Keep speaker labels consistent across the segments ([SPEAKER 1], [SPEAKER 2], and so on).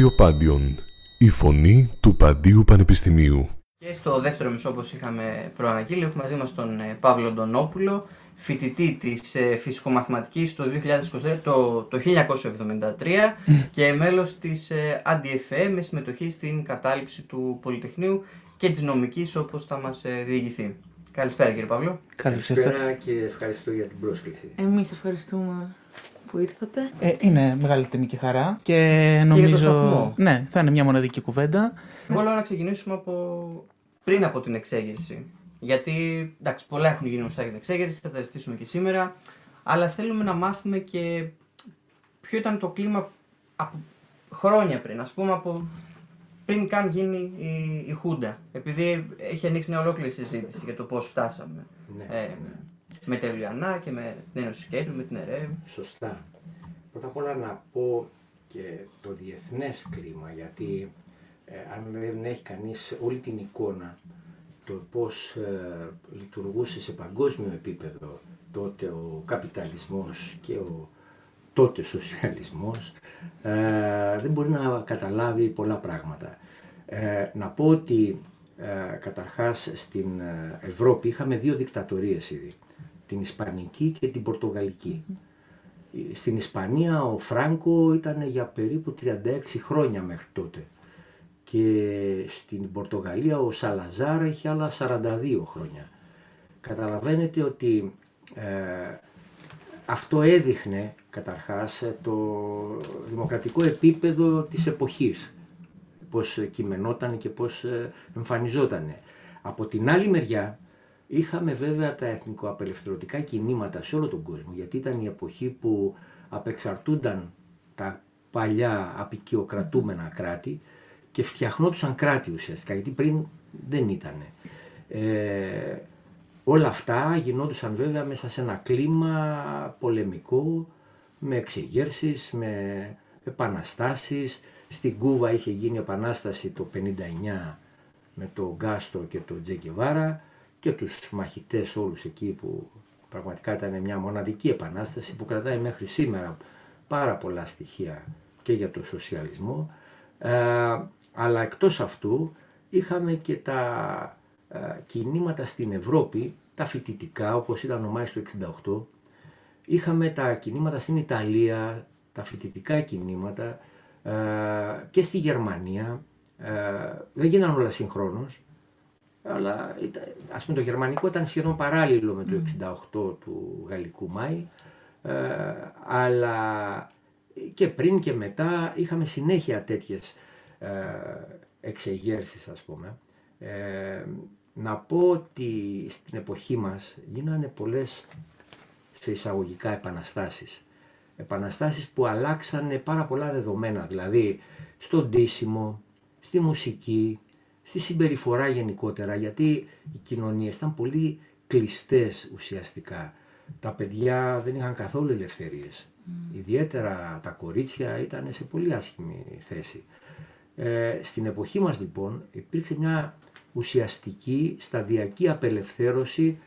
[SPEAKER 1] Ράδιο Πάντιον, η φωνή του Παντίου Πανεπιστημίου.
[SPEAKER 2] Και στο δεύτερο μισό, όπως είχαμε προαναγγείλει, έχουμε μαζί μας τον ε, Παύλο Ντονόπουλο, φοιτητή της ε, φυσικομαθηματικής το 2023, το, το 1973 και μέλος της ε, ADFE με συμμετοχή στην κατάληψη του Πολυτεχνείου και της νομικής όπως θα μας ε, διηγηθεί. Καλησπέρα κύριε Παύλο.
[SPEAKER 3] Καλησπέρα και ευχαριστώ για την πρόσκληση.
[SPEAKER 4] Εμείς ευχαριστούμε που ήρθατε.
[SPEAKER 5] Ε, είναι μεγάλη τιμή και χαρά και
[SPEAKER 2] για το
[SPEAKER 5] νομίζω.
[SPEAKER 2] σταθμό.
[SPEAKER 5] ναι, θα είναι μια μοναδική κουβέντα.
[SPEAKER 2] Εγώ λέω να ξεκινήσουμε από πριν από την εξέγερση. Γιατί εντάξει, πολλά έχουν γίνει γνωστά για την εξέγερση, θα τα ζητήσουμε και σήμερα. Αλλά θέλουμε να μάθουμε και ποιο ήταν το κλίμα από χρόνια πριν. Α πούμε από πριν καν γίνει η, η Χούντα. Επειδή έχει ανοίξει μια ολόκληρη συζήτηση για το πώς φτάσαμε.
[SPEAKER 3] Ναι,
[SPEAKER 2] Ε, με τα Ιουλιανά και με την Ένωση Σκέτου, με την ΕΡΕΒ.
[SPEAKER 3] Σωστά. Πρώτα απ' όλα να πω και το διεθνές κλίμα, γιατί ε, αν δεν έχει κανείς όλη την εικόνα το πώς ε, λειτουργούσε σε παγκόσμιο επίπεδο τότε ο καπιταλισμός και ο τότε σοσιαλισμός, ε, δεν μπορεί να καταλάβει πολλά πράγματα. Ε, να πω ότι ε, καταρχάς στην ε, Ευρώπη είχαμε δύο δικτατορίες ήδη, την Ισπανική και την Πορτογαλική. Στην Ισπανία ο Φράνκο ήταν για περίπου 36 χρόνια μέχρι τότε και στην Πορτογαλία ο Σαλαζάρ έχει άλλα 42 χρόνια. Καταλαβαίνετε ότι ε, αυτό έδειχνε καταρχάς ε, το δημοκρατικό επίπεδο της εποχής, πώς ε, κειμενόταν και πώς ε, εμφανιζόταν. Από την άλλη μεριά είχαμε βέβαια τα εθνικοαπελευθερωτικά κινήματα σε όλο τον κόσμο, γιατί ήταν η εποχή που απεξαρτούνταν τα παλιά απεικιοκρατούμενα κράτη και φτιαχνόντουσαν κράτη ουσιαστικά, γιατί πριν δεν ήταν. Ε, όλα αυτά γινόντουσαν βέβαια μέσα σε ένα κλίμα πολεμικό, με εξεγέρσεις, με επαναστάσεις. Στην Κούβα είχε γίνει επανάσταση το 59 με το Γκάστρο και το Τζεκεβάρα και τους μαχητές όλους εκεί που πραγματικά ήταν μια μοναδική επανάσταση που κρατάει μέχρι σήμερα πάρα πολλά στοιχεία και για το σοσιαλισμό. Ε, αλλά εκτός αυτού είχαμε και τα ε, κινήματα στην Ευρώπη, τα φοιτητικά όπως ήταν ο Μάης του 68, είχαμε τα κινήματα στην Ιταλία, τα φοιτητικά κινήματα ε, και στη Γερμανία, ε, δεν γίνανε όλα συγχρόνως, αλλά ήταν- ας πούμε το γερμανικό ήταν σχεδόν παράλληλο με το 68 του γαλλικού Μάη, ε, αλλά και πριν και μετά είχαμε συνέχεια τέτοιες ε, εξεγέρσεις ας πούμε. Ε, να πω ότι στην εποχή μας γίνανε πολλές σε εισαγωγικά επαναστάσεις. Επαναστάσεις που αλλάξανε πάρα πολλά δεδομένα, δηλαδή στο ντύσιμο, στη μουσική, στη συμπεριφορά γενικότερα, γιατί οι κοινωνίες ήταν πολύ κλειστές ουσιαστικά. Τα παιδιά δεν είχαν καθόλου ελευθερίες. Ιδιαίτερα τα κορίτσια ήταν σε πολύ άσχημη θέση. Ε, στην εποχή μας λοιπόν υπήρξε μια ουσιαστική σταδιακή απελευθέρωση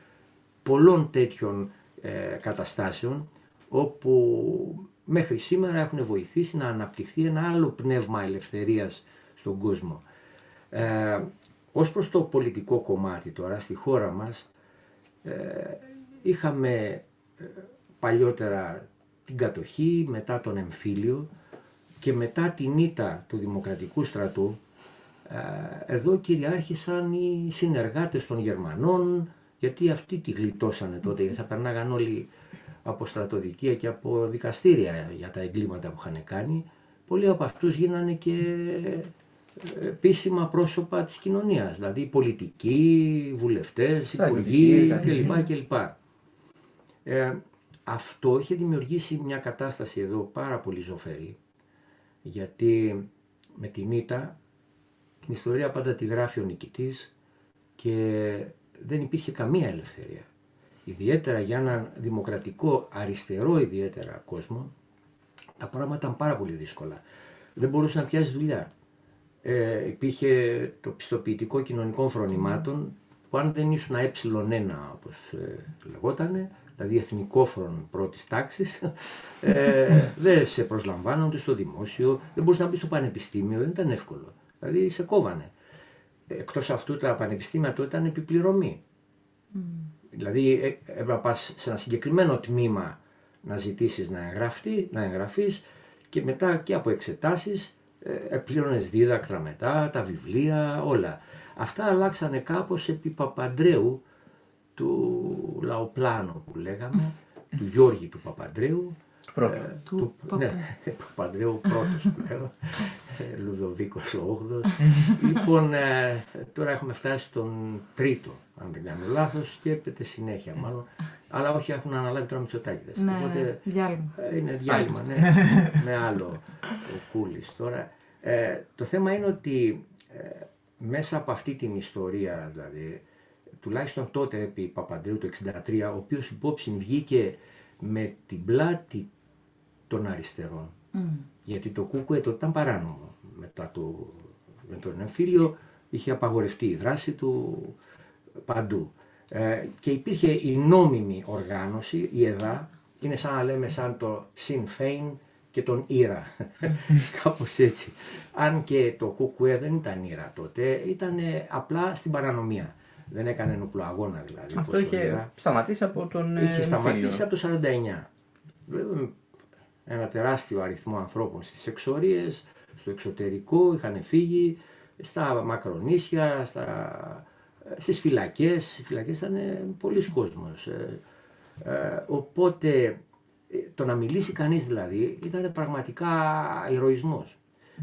[SPEAKER 3] πολλών τέτοιων ε, καταστάσεων όπου μέχρι σήμερα έχουν βοηθήσει να αναπτυχθεί ένα άλλο πνεύμα ελευθερίας στον κόσμο. Ε, ως προς το πολιτικό κομμάτι τώρα στη χώρα μας ε, είχαμε ε, παλιότερα την κατοχή, μετά τον εμφύλιο και μετά την ήττα του Δημοκρατικού στρατού ε, εδώ κυριάρχησαν οι συνεργάτες των Γερμανών γιατί αυτοί τη γλιτώσανε τότε γιατί θα περνάγαν όλοι από στρατοδικεία και από δικαστήρια για τα εγκλήματα που είχαν κάνει. Πολλοί από αυτούς γίνανε και επίσημα πρόσωπα της κοινωνίας, δηλαδή πολιτικοί, βουλευτές,
[SPEAKER 2] Στρατιωτικοί,
[SPEAKER 3] υπουργοί
[SPEAKER 2] εργαζόμενοι.
[SPEAKER 3] κλπ. κλπ. Ε, αυτό είχε δημιουργήσει μια κατάσταση εδώ πάρα πολύ ζωφερή, γιατί με την ήττα την ιστορία πάντα τη γράφει ο νικητής και δεν υπήρχε καμία ελευθερία. Ιδιαίτερα για έναν δημοκρατικό, αριστερό ιδιαίτερα κόσμο, τα πράγματα ήταν πάρα πολύ δύσκολα. Δεν μπορούσε να πιάσει δουλειά. Ε, υπήρχε το πιστοποιητικό κοινωνικών φρονημάτων που αν δεν ήσουν ε1 όπως ε, λεγότανε, δηλαδή εθνικόφρον πρώτης τάξης, ε, δεν σε προσλαμβάνουν ούτε στο δημόσιο, δεν μπορείς να μπεις στο πανεπιστήμιο, δεν ήταν εύκολο. Δηλαδή σε κόβανε. Εκτός αυτού τα πανεπιστήμια τότε ήταν επιπληρωμή. Δηλαδή ε, έπρεπε να πας σε ένα συγκεκριμένο τμήμα να ζητήσεις να, εγγραφεί, να εγγραφείς και μετά και από εξετάσεις ε, πλήρωνες δίδακτρα μετά, τα βιβλία, όλα. Αυτά αλλάξανε κάπως επί Παπαντρέου του Λαοπλάνου που λέγαμε, του Γιώργη του Παπαντρέου.
[SPEAKER 2] Πρώτος.
[SPEAKER 3] Ε,
[SPEAKER 4] Του
[SPEAKER 3] ναι, Παπαντρέου πρώτος που λέγαμε, ε, Λουδοβίκος ο όγδος. λοιπόν, ε, τώρα έχουμε φτάσει στον τρίτο, αν δεν κάνω λάθος, και έπεται συνέχεια μάλλον. Αλλά όχι, έχουν αναλάβει τώρα Μητσοτάκηδες.
[SPEAKER 4] Ναι,
[SPEAKER 3] Οπότε,
[SPEAKER 4] διάλειμμα.
[SPEAKER 3] ε, Είναι διάλειμμα, ναι, με άλλο ο Κούλης τώρα. Ε, το θέμα είναι ότι ε, μέσα από αυτή την ιστορία, δηλαδή, τουλάχιστον τότε επί Παπαντρέου το 1963, ο οποίος υπόψη βγήκε με την πλάτη των αριστερών. Γιατί το Κούκουε τότε ήταν παράνομο. Μετά το, με τον εμφύλιο είχε απαγορευτεί η δράση του παντού. Ε, και υπήρχε η νόμιμη οργάνωση, η ΕΔΑ, είναι σαν να λέμε σαν το Sinn Féin και τον Ήρα. Κάπως έτσι. Αν και το Κουκουέ δεν ήταν Ήρα τότε, ήταν απλά στην παρανομία. Δεν έκανε ενόπλο αγώνα δηλαδή.
[SPEAKER 2] Αυτό
[SPEAKER 3] όπως ο
[SPEAKER 2] είχε
[SPEAKER 3] Ήρα.
[SPEAKER 2] σταματήσει από τον
[SPEAKER 3] Είχε
[SPEAKER 2] ε,
[SPEAKER 3] σταματήσει
[SPEAKER 2] εμφύλιο.
[SPEAKER 3] από το 49. Βέβαια, ένα τεράστιο αριθμό ανθρώπων στις εξορίες, στο εξωτερικό, είχαν φύγει, στα μακρονήσια, στα, στις φυλακές. Οι φυλακές ήταν πολλοί κόσμος. Ε, ε, οπότε ε, το να μιλήσει κανείς δηλαδή ήταν πραγματικά ηρωισμός.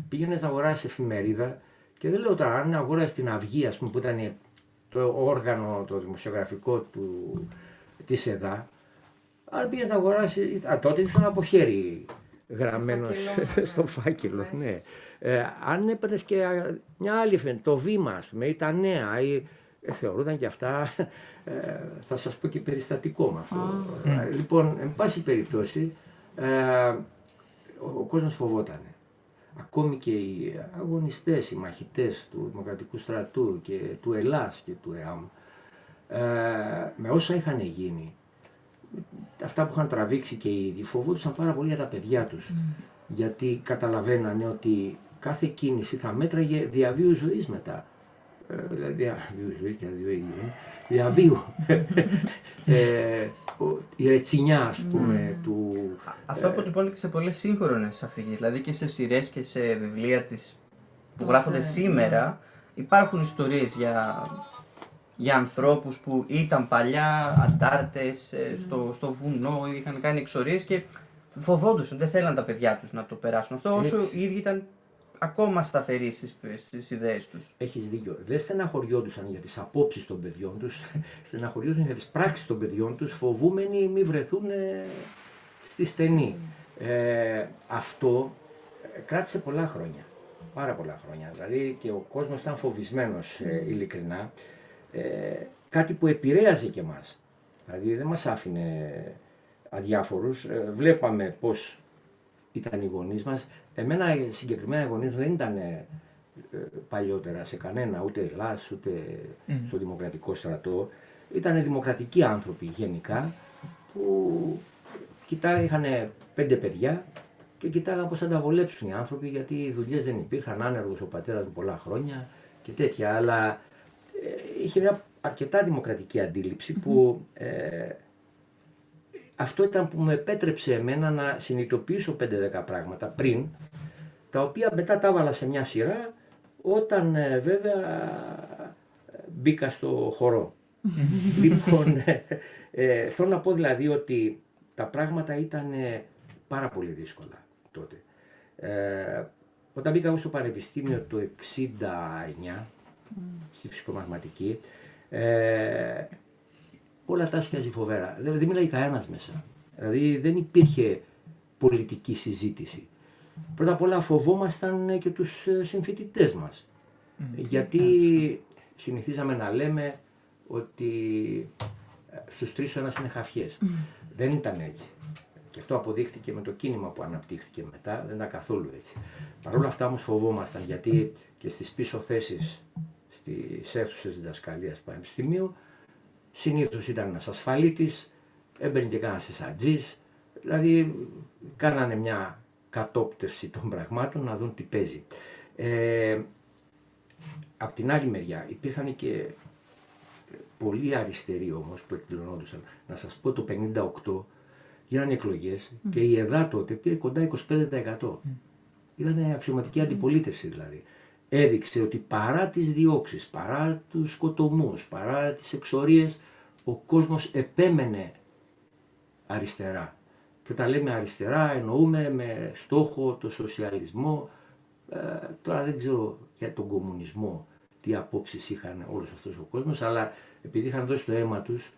[SPEAKER 3] Πήγαινες να αγοράσεις εφημερίδα και δεν λέω τώρα αν αγοράσεις την Αυγή ας πούμε που ήταν το όργανο το δημοσιογραφικό του, της ΕΔΑ αν πήγε να αγοράσει, α, τότε ήσουν από χέρι γραμμένος
[SPEAKER 4] φάκελο,
[SPEAKER 3] στο
[SPEAKER 4] ναι.
[SPEAKER 3] φάκελο.
[SPEAKER 4] Αμέσως.
[SPEAKER 3] Ναι. Ε, αν έπαιρνες και α, μια άλλη εφημερίδα, το βήμα ας πούμε, ή τα νέα, ή, ε, θεωρούνταν και αυτά, ε, θα σας πω και περιστατικό με αυτό. Ε, λοιπόν, εν πάση περιπτώσει, ε, ο, ο κόσμος φοβότανε. Ακόμη και οι αγωνιστές, οι μαχητές του Δημοκρατικού Στρατού και του Ελλάς και του ΕΑΜ, ε, με όσα είχαν γίνει, αυτά που είχαν τραβήξει και οι ίδιοι φοβόντουσαν πάρα πολύ για τα παιδιά τους. Γιατί καταλαβαίνανε ότι κάθε κίνηση θα μέτραγε διαβίου ζωής μετά. Ε, δηλαδή διαβίου ζωής και διαβίου υγιεινή. Διαβίου. ε, ο- η ρετσινιά ας πούμε του...
[SPEAKER 2] Αυτό αποτυπώνει και σε πολλές σύγχρονες αφηγήσεις. Δηλαδή και σε σειρές και σε βιβλία της που γράφονται σήμερα υπάρχουν ιστορίες για, για ανθρώπους που ήταν παλιά αντάρτες ε, στο, στο βουνό, είχαν κάνει εξορίες και φοβόντουσαν, δεν θέλαν τα παιδιά τους να το περάσουν αυτό όσο
[SPEAKER 3] Έτσι.
[SPEAKER 2] οι ίδιοι ήταν ακόμα σταθεροί στις, στις ιδέες τους.
[SPEAKER 3] Έχεις δίκιο. Δεν στεναχωριόντουσαν για τις απόψεις των παιδιών τους, στεναχωριόντουσαν για τις πράξεις των παιδιών τους, φοβούμενοι μη βρεθούν ε, στη στενή. Ε, αυτό ε, κράτησε πολλά χρόνια. Πάρα πολλά χρόνια. Δηλαδή και ο κόσμος ήταν φοβισμένος ε, ειλικρινά. Ε, κάτι που επηρέαζε και μας. Δηλαδή δεν μας άφηνε αδιάφορους. Ε, βλέπαμε πώς ήταν οι γονείς μας. Εμένα συγκεκριμένα οι γονείς μου δεν ήταν ε, ε, παλιότερα σε κανένα, ούτε Ελλάς, ούτε στο Δημοκρατικό στρατό. Ήταν δημοκρατικοί άνθρωποι γενικά που κοιτά, είχαν πέντε παιδιά και κοιτάγαν πώς θα τα βολέψουν οι άνθρωποι γιατί οι δουλειές δεν υπήρχαν, άνεργος ο πατέρας του πολλά χρόνια και τέτοια. Αλλά ε, είχε μια αρκετά δημοκρατική αντίληψη που ε, αυτό ήταν που με επέτρεψε εμένα να συνειδητοποιήσω 5-10 πράγματα πριν, τα οποία μετά τα έβαλα σε μια σειρά όταν ε, βέβαια ε, μπήκα στο χορό. λοιπόν, ε, ε, θέλω να πω δηλαδή ότι τα πράγματα ήταν ε, πάρα πολύ δύσκολα τότε. Ε, όταν μπήκα εγώ στο πανεπιστήμιο το 69, στη φυσικομαθηματική, ε, όλα τα άσχιαζε φοβέρα. Δεν, δεν μιλάει κανένας μέσα. Δηλαδή δεν υπήρχε πολιτική συζήτηση. Πρώτα απ' όλα φοβόμασταν ε, και τους ε, συμφοιτητές μας. Γιατί συνηθίζαμε να λέμε ότι ε, στους τρεις ο ένας είναι χαφιές. Δεν ήταν έτσι. Και αυτό αποδείχτηκε με το κίνημα που αναπτύχθηκε μετά, δεν ήταν καθόλου έτσι. Παρ' όλα αυτά όμως φοβόμασταν γιατί και στις πίσω θέσεις στις αίθουσες διδασκαλίας πανεπιστημίου συνήθως ήταν ένας ασφαλίτης, έμπαινε και κανένα εσατζής, δηλαδή κάνανε μια κατόπτευση των πραγμάτων να δουν τι παίζει. Ε, απ' την άλλη μεριά υπήρχαν και πολλοί αριστεροί όμως που εκδηλωνόντουσαν. Να σας πω το 58 γίνανε εκλογές και η ΕΔΑ τότε πήρε κοντά 25%. Ήταν αξιωματική αντιπολίτευση δηλαδή. Έδειξε ότι παρά τις διώξεις, παρά τους σκοτωμούς, παρά τις εξορίες, ο κόσμος επέμενε αριστερά. Και όταν λέμε αριστερά εννοούμε με στόχο το σοσιαλισμό, ε, τώρα δεν ξέρω για τον κομμουνισμό τι απόψεις είχαν όλος αυτός ο κόσμος, αλλά επειδή είχαν δώσει το αίμα τους,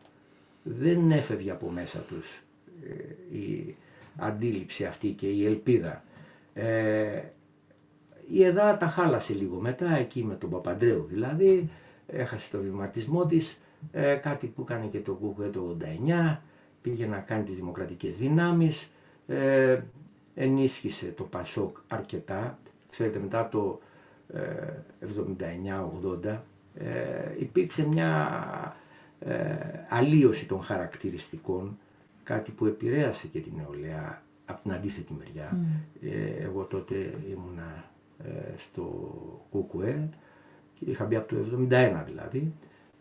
[SPEAKER 3] δεν έφευγε από μέσα τους ε, η αντίληψη αυτή και η ελπίδα. Ε, η ΕΔΑ τα χάλασε λίγο μετά, εκεί με τον Παπαντρέου δηλαδή, έχασε το βηματισμό της, ε, κάτι που έκανε και το Κούκουε το 89, πήγε να κάνει τις δημοκρατικές δυνάμεις, ε, ενίσχυσε το Πασόκ αρκετά, ξέρετε μετά το 79-80 ε, υπήρξε μια ε, αλλίωση των χαρακτηριστικών, κάτι που επηρέασε και την νεολαία από την αντίθετη μεριά. Ε, εγώ τότε ήμουνα ε, στο ΚΚΕ και είχα μπει από το 71 δηλαδή,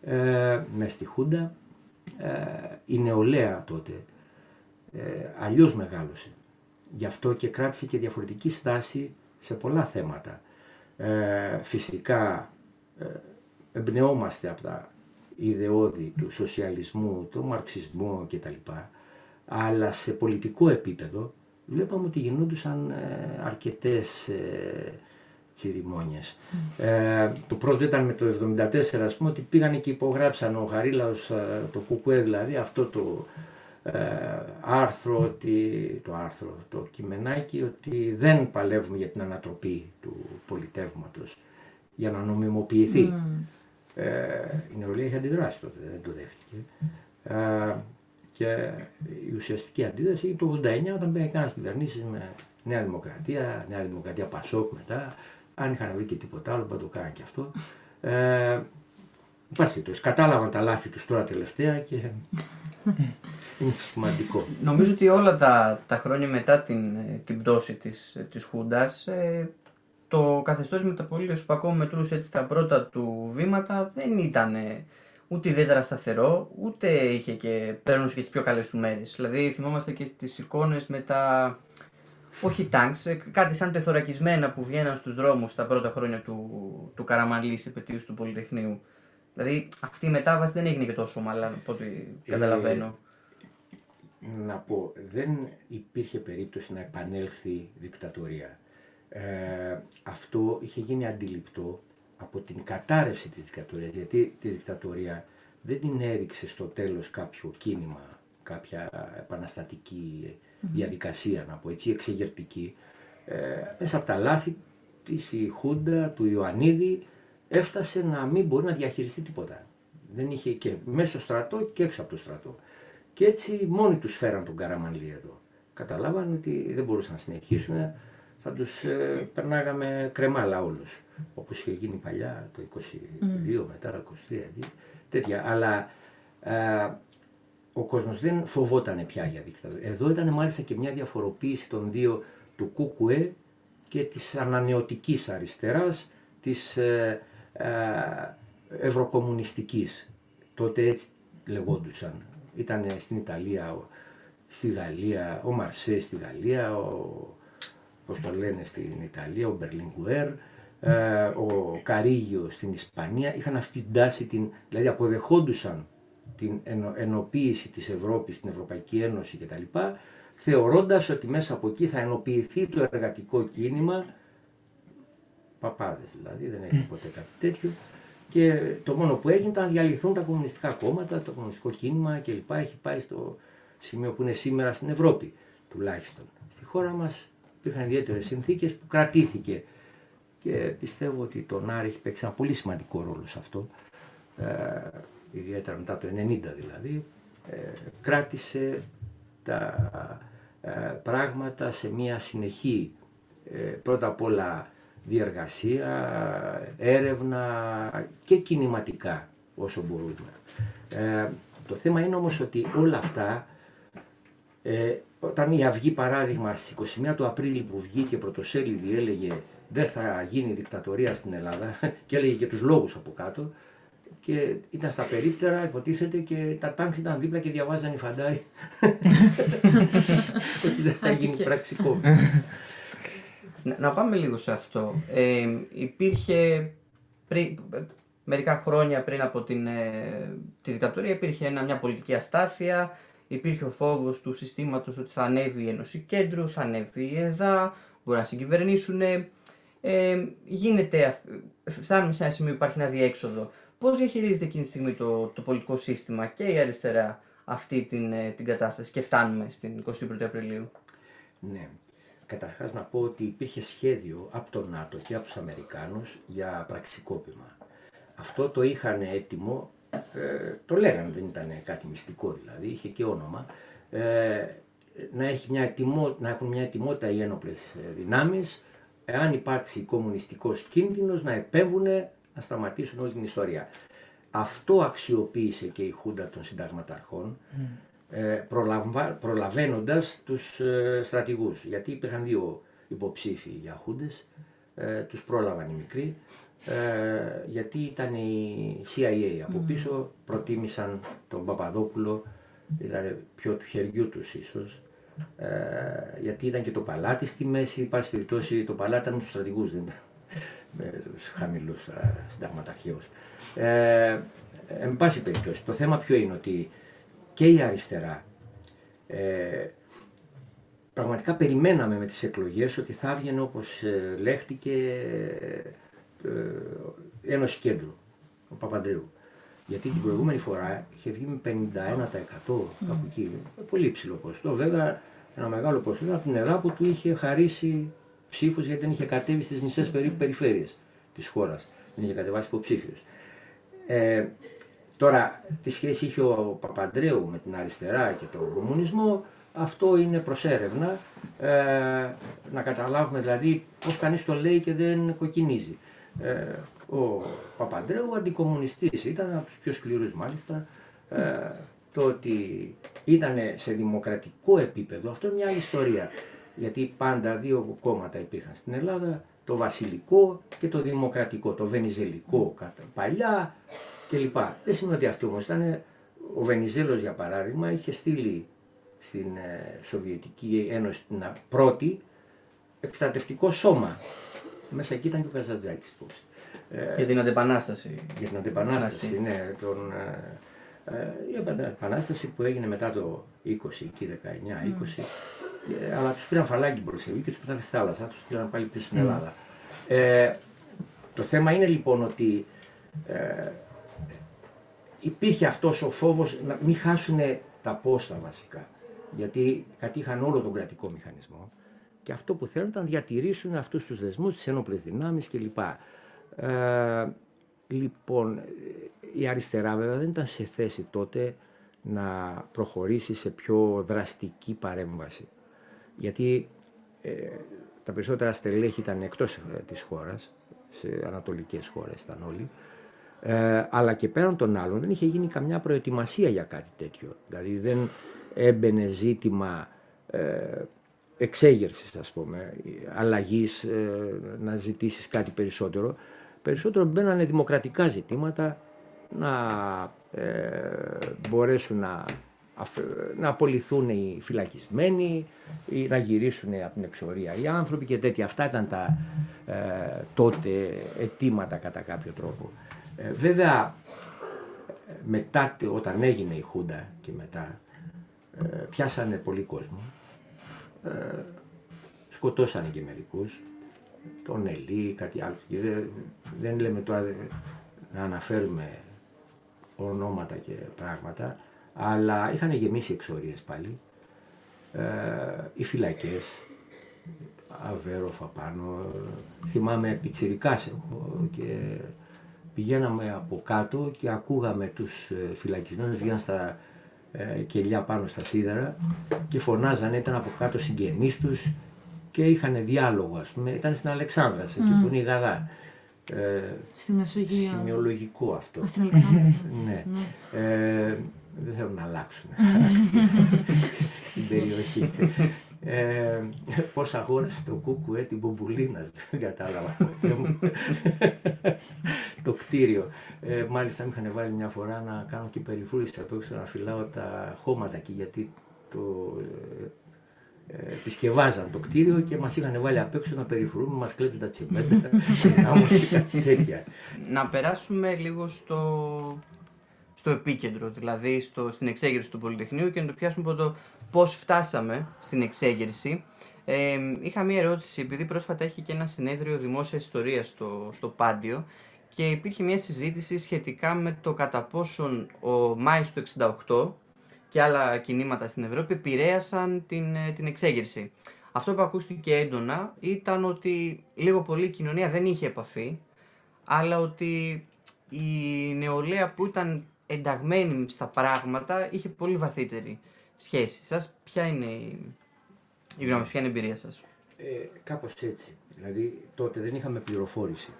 [SPEAKER 3] ε, με στη Χούντα. η νεολαία τότε αλλιώς μεγάλωσε. Γι' αυτό και κράτησε και διαφορετική στάση σε πολλά θέματα. φυσικά εμπνεόμαστε από τα ιδεώδη του σοσιαλισμού, του μαρξισμού κτλ. Αλλά σε πολιτικό επίπεδο βλέπαμε ότι γινόντουσαν ε, αρκετές ε, τσιριμόνιες. Ε, το πρώτο ήταν με το 1974 ας πούμε ότι πήγαν και υπογράψαν ο Χαρίλαος, ε, το Κουκουέ δηλαδή, αυτό το ε, άρθρο, ότι, το άρθρο, το κειμενάκι ότι δεν παλεύουμε για την ανατροπή του πολιτεύματος για να νομιμοποιηθεί. Ε, η νεολαία είχε αντιδράσει τότε, δεν το δέχτηκε. Ε, και η ουσιαστική αντίδραση είναι το 89 όταν πήγαν κανένα κυβερνήσεις με Νέα Δημοκρατία, Νέα Δημοκρατία Πασόκ μετά. Αν είχαν βρει και τίποτα άλλο, θα το κάνανε και αυτό. Ε, το κατάλαβαν τα λάθη τους τώρα τελευταία και είναι σημαντικό.
[SPEAKER 2] Νομίζω ότι όλα τα, τα χρόνια μετά την, την πτώση της, της Χούντας ε, το καθεστώς μεταπολίτευση που ακόμα μετρούσε έτσι τα πρώτα του βήματα δεν ήταν ούτε ιδιαίτερα σταθερό, ούτε είχε και παίρνουν και τις πιο καλές του μέρες. Δηλαδή θυμόμαστε και στις εικόνες με τα. Όχι τάγκ, κάτι σαν τεθωρακισμένα που βγαίναν στους δρόμους τα πρώτα χρόνια του, του Καραμαλής επαιτίου του Πολυτεχνείου. Δηλαδή αυτή η μετάβαση δεν έγινε και τόσο μάλλον από ό,τι ε, καταλαβαίνω.
[SPEAKER 3] να πω, δεν υπήρχε περίπτωση να επανέλθει δικτατορία. Ε, αυτό είχε γίνει αντιληπτό από την κατάρρευση της δικτατορίας, γιατί τη δικτατορία δεν την έριξε στο τέλος κάποιο κίνημα, κάποια επαναστατική διαδικασία, να πω έτσι, εξεγερτική. Ε, μέσα από τα λάθη της η Χούντα του Ιωαννίδη έφτασε να μην μπορεί να διαχειριστεί τίποτα. Δεν είχε και μέσα στο στρατό και έξω από το στρατό. Και έτσι μόνοι τους φέραν τον Καραμανλή εδώ. Καταλάβαν ότι δεν μπορούσαν να συνεχίσουν θα τους ε, περνάγαμε κρεμάλα όλους. Όπως είχε γίνει παλιά το 22 μετά το 23 τέτοια. Αλλά ε, ο κόσμος δεν φοβόταν πια για δικτατορία. Εδώ ήταν μάλιστα και μια διαφοροποίηση των δύο του Κούκουε και της ανανεωτικής αριστεράς, της ε, ε, ευρωκομμουνιστικής. Τότε έτσι λεγόντουσαν. Ήταν στην Ιταλία, στη Γαλλία, ο Μαρσέ στη Γαλλία, ο όπως το λένε στην Ιταλία, ο Μπερλινγκουέρ, ε, ο Καρίγιο στην Ισπανία, είχαν αυτή την τάση, την, δηλαδή αποδεχόντουσαν την ενω, ενοποίηση της Ευρώπης, την Ευρωπαϊκή Ένωση κτλ. Θεωρώντας ότι μέσα από εκεί θα ενοποιηθεί το εργατικό κίνημα, παπάδες δηλαδή, δεν έγινε ποτέ κάτι τέτοιο, και το μόνο που έγινε ήταν να διαλυθούν τα κομμουνιστικά κόμματα, το κομμουνιστικό κίνημα κλπ. Έχει πάει στο σημείο που είναι σήμερα στην Ευρώπη τουλάχιστον. Στη χώρα μας υπήρχαν ιδιαίτερες συνθήκες που κρατήθηκε. Και πιστεύω ότι το Νάρη έχει παίξει ένα πολύ σημαντικό ρόλο σε αυτό. Ε, ιδιαίτερα μετά το 90 δηλαδή. Ε, κράτησε τα ε, πράγματα σε μια συνεχή ε, πρώτα απ' όλα διεργασία, έρευνα και κινηματικά όσο μπορούμε. το θέμα είναι όμως ότι όλα αυτά Ε, όταν η Αυγή παράδειγμα στις 21 του Απρίλη που βγήκε πρωτοσέλιδη έλεγε δεν θα γίνει δικτατορία στην Ελλάδα και έλεγε και τους λόγους από κάτω και ήταν στα περίπτερα υποτίθεται και τα τάγκς ήταν δίπλα και διαβάζαν οι φαντάροι ότι δεν θα γίνει
[SPEAKER 4] Άτυχες.
[SPEAKER 3] πραξικό.
[SPEAKER 2] Να, να πάμε λίγο σε αυτό. Ε, υπήρχε πριν, μερικά χρόνια πριν από την, ε, τη δικτατορία υπήρχε ένα, μια πολιτική αστάθεια, υπήρχε ο φόβος του συστήματος ότι θα ανέβει η Ένωση Κέντρου, θα ανέβει η ΕΔΑ, μπορεί να συγκυβερνήσουν. Ε, γίνεται, αυ- φτάνουμε σε ένα σημείο που υπάρχει ένα διέξοδο. Πώς διαχειρίζεται εκείνη τη στιγμή το, το πολιτικό σύστημα και η αριστερά αυτή την, ε, την κατάσταση και φτάνουμε στην 21η Απριλίου;
[SPEAKER 3] Ναι. Καταρχάς να πω ότι υπήρχε σχέδιο από το ΝΑΤΟ και από τους Αμερικάνους για πραξικόπημα. Αυτό το είχαν έτοιμο, ε, το λέγανε, δεν ήταν κάτι μυστικό δηλαδή, είχε και όνομα, ε, να, έχει μια ετοιμό, να έχουν μια ετοιμότητα οι ένοπλες ε, δυνάμεις, εάν υπάρξει κομμουνιστικός κίνδυνος να επέμβουν να σταματήσουν όλη την ιστορία. Αυτό αξιοποίησε και η Χούντα των Συνταγματαρχών, ε, προλαμβα, προλαβαίνοντας τους ε, στρατηγούς. Γιατί υπήρχαν δύο υποψήφοι για Χούντες, ε, τους πρόλαβαν οι μικροί, ε, γιατί ήταν η CIA από πίσω, προτίμησαν τον Παπαδόπουλο, ήταν πιο του χεριού τους ίσως, ε, γιατί ήταν και το παλάτι στη μέση, πάση περιπτώσει το παλάτι ήταν με τους στρατηγούς, δεν ήταν με τους χαμηλούς α, συνταγματαρχαίους. Ε, εν πάση περιπτώσει, το θέμα ποιο είναι ότι και η αριστερά ε, πραγματικά περιμέναμε με τις εκλογές ότι θα έβγαινε όπως ε, λέχτηκε ε, Ένωση Κέντρου, ο Παπαντρέου. Γιατί την προηγούμενη φορά είχε βγει με 51% κάπου εκεί, πολύ υψηλό ποσοστό. Βέβαια ένα μεγάλο ποσοστό ήταν από την ΕΔΑ που του είχε χαρίσει ψήφους γιατί δεν είχε κατέβει στις μισές περίπου περιφέρειες της χώρας. Δεν είχε κατεβάσει υποψήφιους. Ε, τώρα, τι σχέση είχε ο Παπαντρέου με την αριστερά και τον κομμουνισμό, αυτό είναι προς έρευνα. Ε, να καταλάβουμε δηλαδή πώς κανείς το λέει και δεν κοκκινίζει. Ε, ο Παπαντρέου αντικομμουνιστής ήταν από τους πιο σκληρούς μάλιστα. Ε, το ότι ήταν σε δημοκρατικό επίπεδο, αυτό είναι μια άλλη ιστορία. Γιατί πάντα δύο κόμματα υπήρχαν στην Ελλάδα, το βασιλικό και το δημοκρατικό, το βενιζελικό κατά παλιά κλπ. Δεν σημαίνει ότι αυτό όμως ήταν, ο Βενιζέλος για παράδειγμα είχε στείλει στην ε, Σοβιετική Ένωση την α- πρώτη εκστρατευτικό σώμα. Μέσα εκεί ήταν και ο Καζαντζάκης υπόψη. Ε,
[SPEAKER 2] Και την αντεπανάσταση.
[SPEAKER 3] για την αντιπανάσταση,
[SPEAKER 2] Στην αρχή.
[SPEAKER 3] ναι, τον, ε, ε, η επανάσταση που έγινε μετά το 20, εκεί 19-20, ε, αλλά τους πήραν φαλάκι μπροστά και τους πετάνε στη θάλασσα, τους στείλαν πάλι πίσω στην Ελλάδα. Ε, το θέμα είναι λοιπόν ότι ε, υπήρχε αυτός ο φόβος να μην χάσουν τα πόστα βασικά, γιατί κατήχαν όλο τον κρατικό μηχανισμό και αυτό που θέλουν ήταν να διατηρήσουν αυτούς τους δεσμούς, τις ένοπλες δυνάμεις κλπ. Ε, λοιπόν, ε, η αριστερά βέβαια δεν ήταν σε θέση τότε να προχωρήσει σε πιο δραστική παρέμβαση. Γιατί ε, τα περισσότερα στελέχη ήταν εκτός ε, της χώρας, σε ανατολικές χώρες ήταν όλοι, ε, αλλά και πέραν των άλλων δεν είχε γίνει καμιά προετοιμασία για κάτι τέτοιο. Δηλαδή δεν έμπαινε ζήτημα ε, εξέγερσης ας πούμε, αλλαγής, ε, να ζητήσεις κάτι περισσότερο. Περισσότερο μπαίνανε δημοκρατικά ζητήματα να ε, μπορέσουν να, αφ- να απολυθούν οι φυλακισμένοι ή να γυρίσουν από την εξορία οι άνθρωποι και τέτοια. Αυτά ήταν τα ε, τότε αιτήματα κατά κάποιο τρόπο. Ε, βέβαια, ε, μετά τε- όταν έγινε η Χούντα και μετά, ε, πιάσανε πολύ κόσμο. Ε, σκοτώσανε και μερικούς, τον Ελί, κάτι άλλο. Και Δεν, δεν λέμε τώρα δε- να αναφέρουμε ονόματα και πράγματα, αλλά είχαν γεμίσει εξορίες πάλι. Ε, οι φυλακές, Αβέροφα πάνω, θυμάμαι πιτσιρικάς εγώ και πηγαίναμε από κάτω και ακούγαμε τους ε, φυλακισμένους βγαίναν στα ε, κελιά πάνω στα σίδερα και φωνάζανε, ήταν από κάτω συγγενείς τους και είχαν διάλογο ας πούμε, ήταν στην Αλεξάνδρα, εκεί που είναι η Γαδά. Ε,
[SPEAKER 4] Στη Μεσογείο.
[SPEAKER 3] σημειολογικό αυτό.
[SPEAKER 4] Α, Στην Αλεξάνδρα.
[SPEAKER 3] Ναι. Ε, δεν θέλουν να αλλάξουν. στην περιοχή. Ε, πώς αγόρασε το κούκουε την Μπομπουλίνα, δεν κατάλαβα. το κτίριο. Ε, μάλιστα με είχαν βάλει μια φορά να κάνω και περιφρούρηση απ' έξω να φυλάω τα χώματα εκεί γιατί το ε, επισκευάζαν το κτίριο και μας είχαν βάλει απ' έξω να περιφρουρούμε, μας κλέπουν τα τσιμέντα, τέτοια.
[SPEAKER 2] Να περάσουμε λίγο στο, στο επίκεντρο, δηλαδή στο, στην εξέγερση του Πολυτεχνείου και να το πιάσουμε από το πώς φτάσαμε στην εξέγερση. Ε, είχα μία ερώτηση, επειδή πρόσφατα έχει και ένα συνέδριο δημόσια ιστορίας στο, στο Πάντιο και υπήρχε μια συζήτηση σχετικά με το κατά πόσον ο Μάης του 68 και άλλα κινήματα στην Ευρώπη επηρέασαν την, ε, την εξέγερση. Αυτό που ακούστηκε έντονα ήταν ότι λίγο πολύ η κοινωνία δεν είχε επαφή, αλλά ότι η νεολαία που ήταν ενταγμένη στα πράγματα είχε πολύ βαθύτερη σχέση. Σας ποια είναι η, η γνώμη, ποια είναι η εμπειρία σας;
[SPEAKER 3] Ε, κάπως έτσι. Δηλαδή τότε δεν είχαμε πληροφόρηση.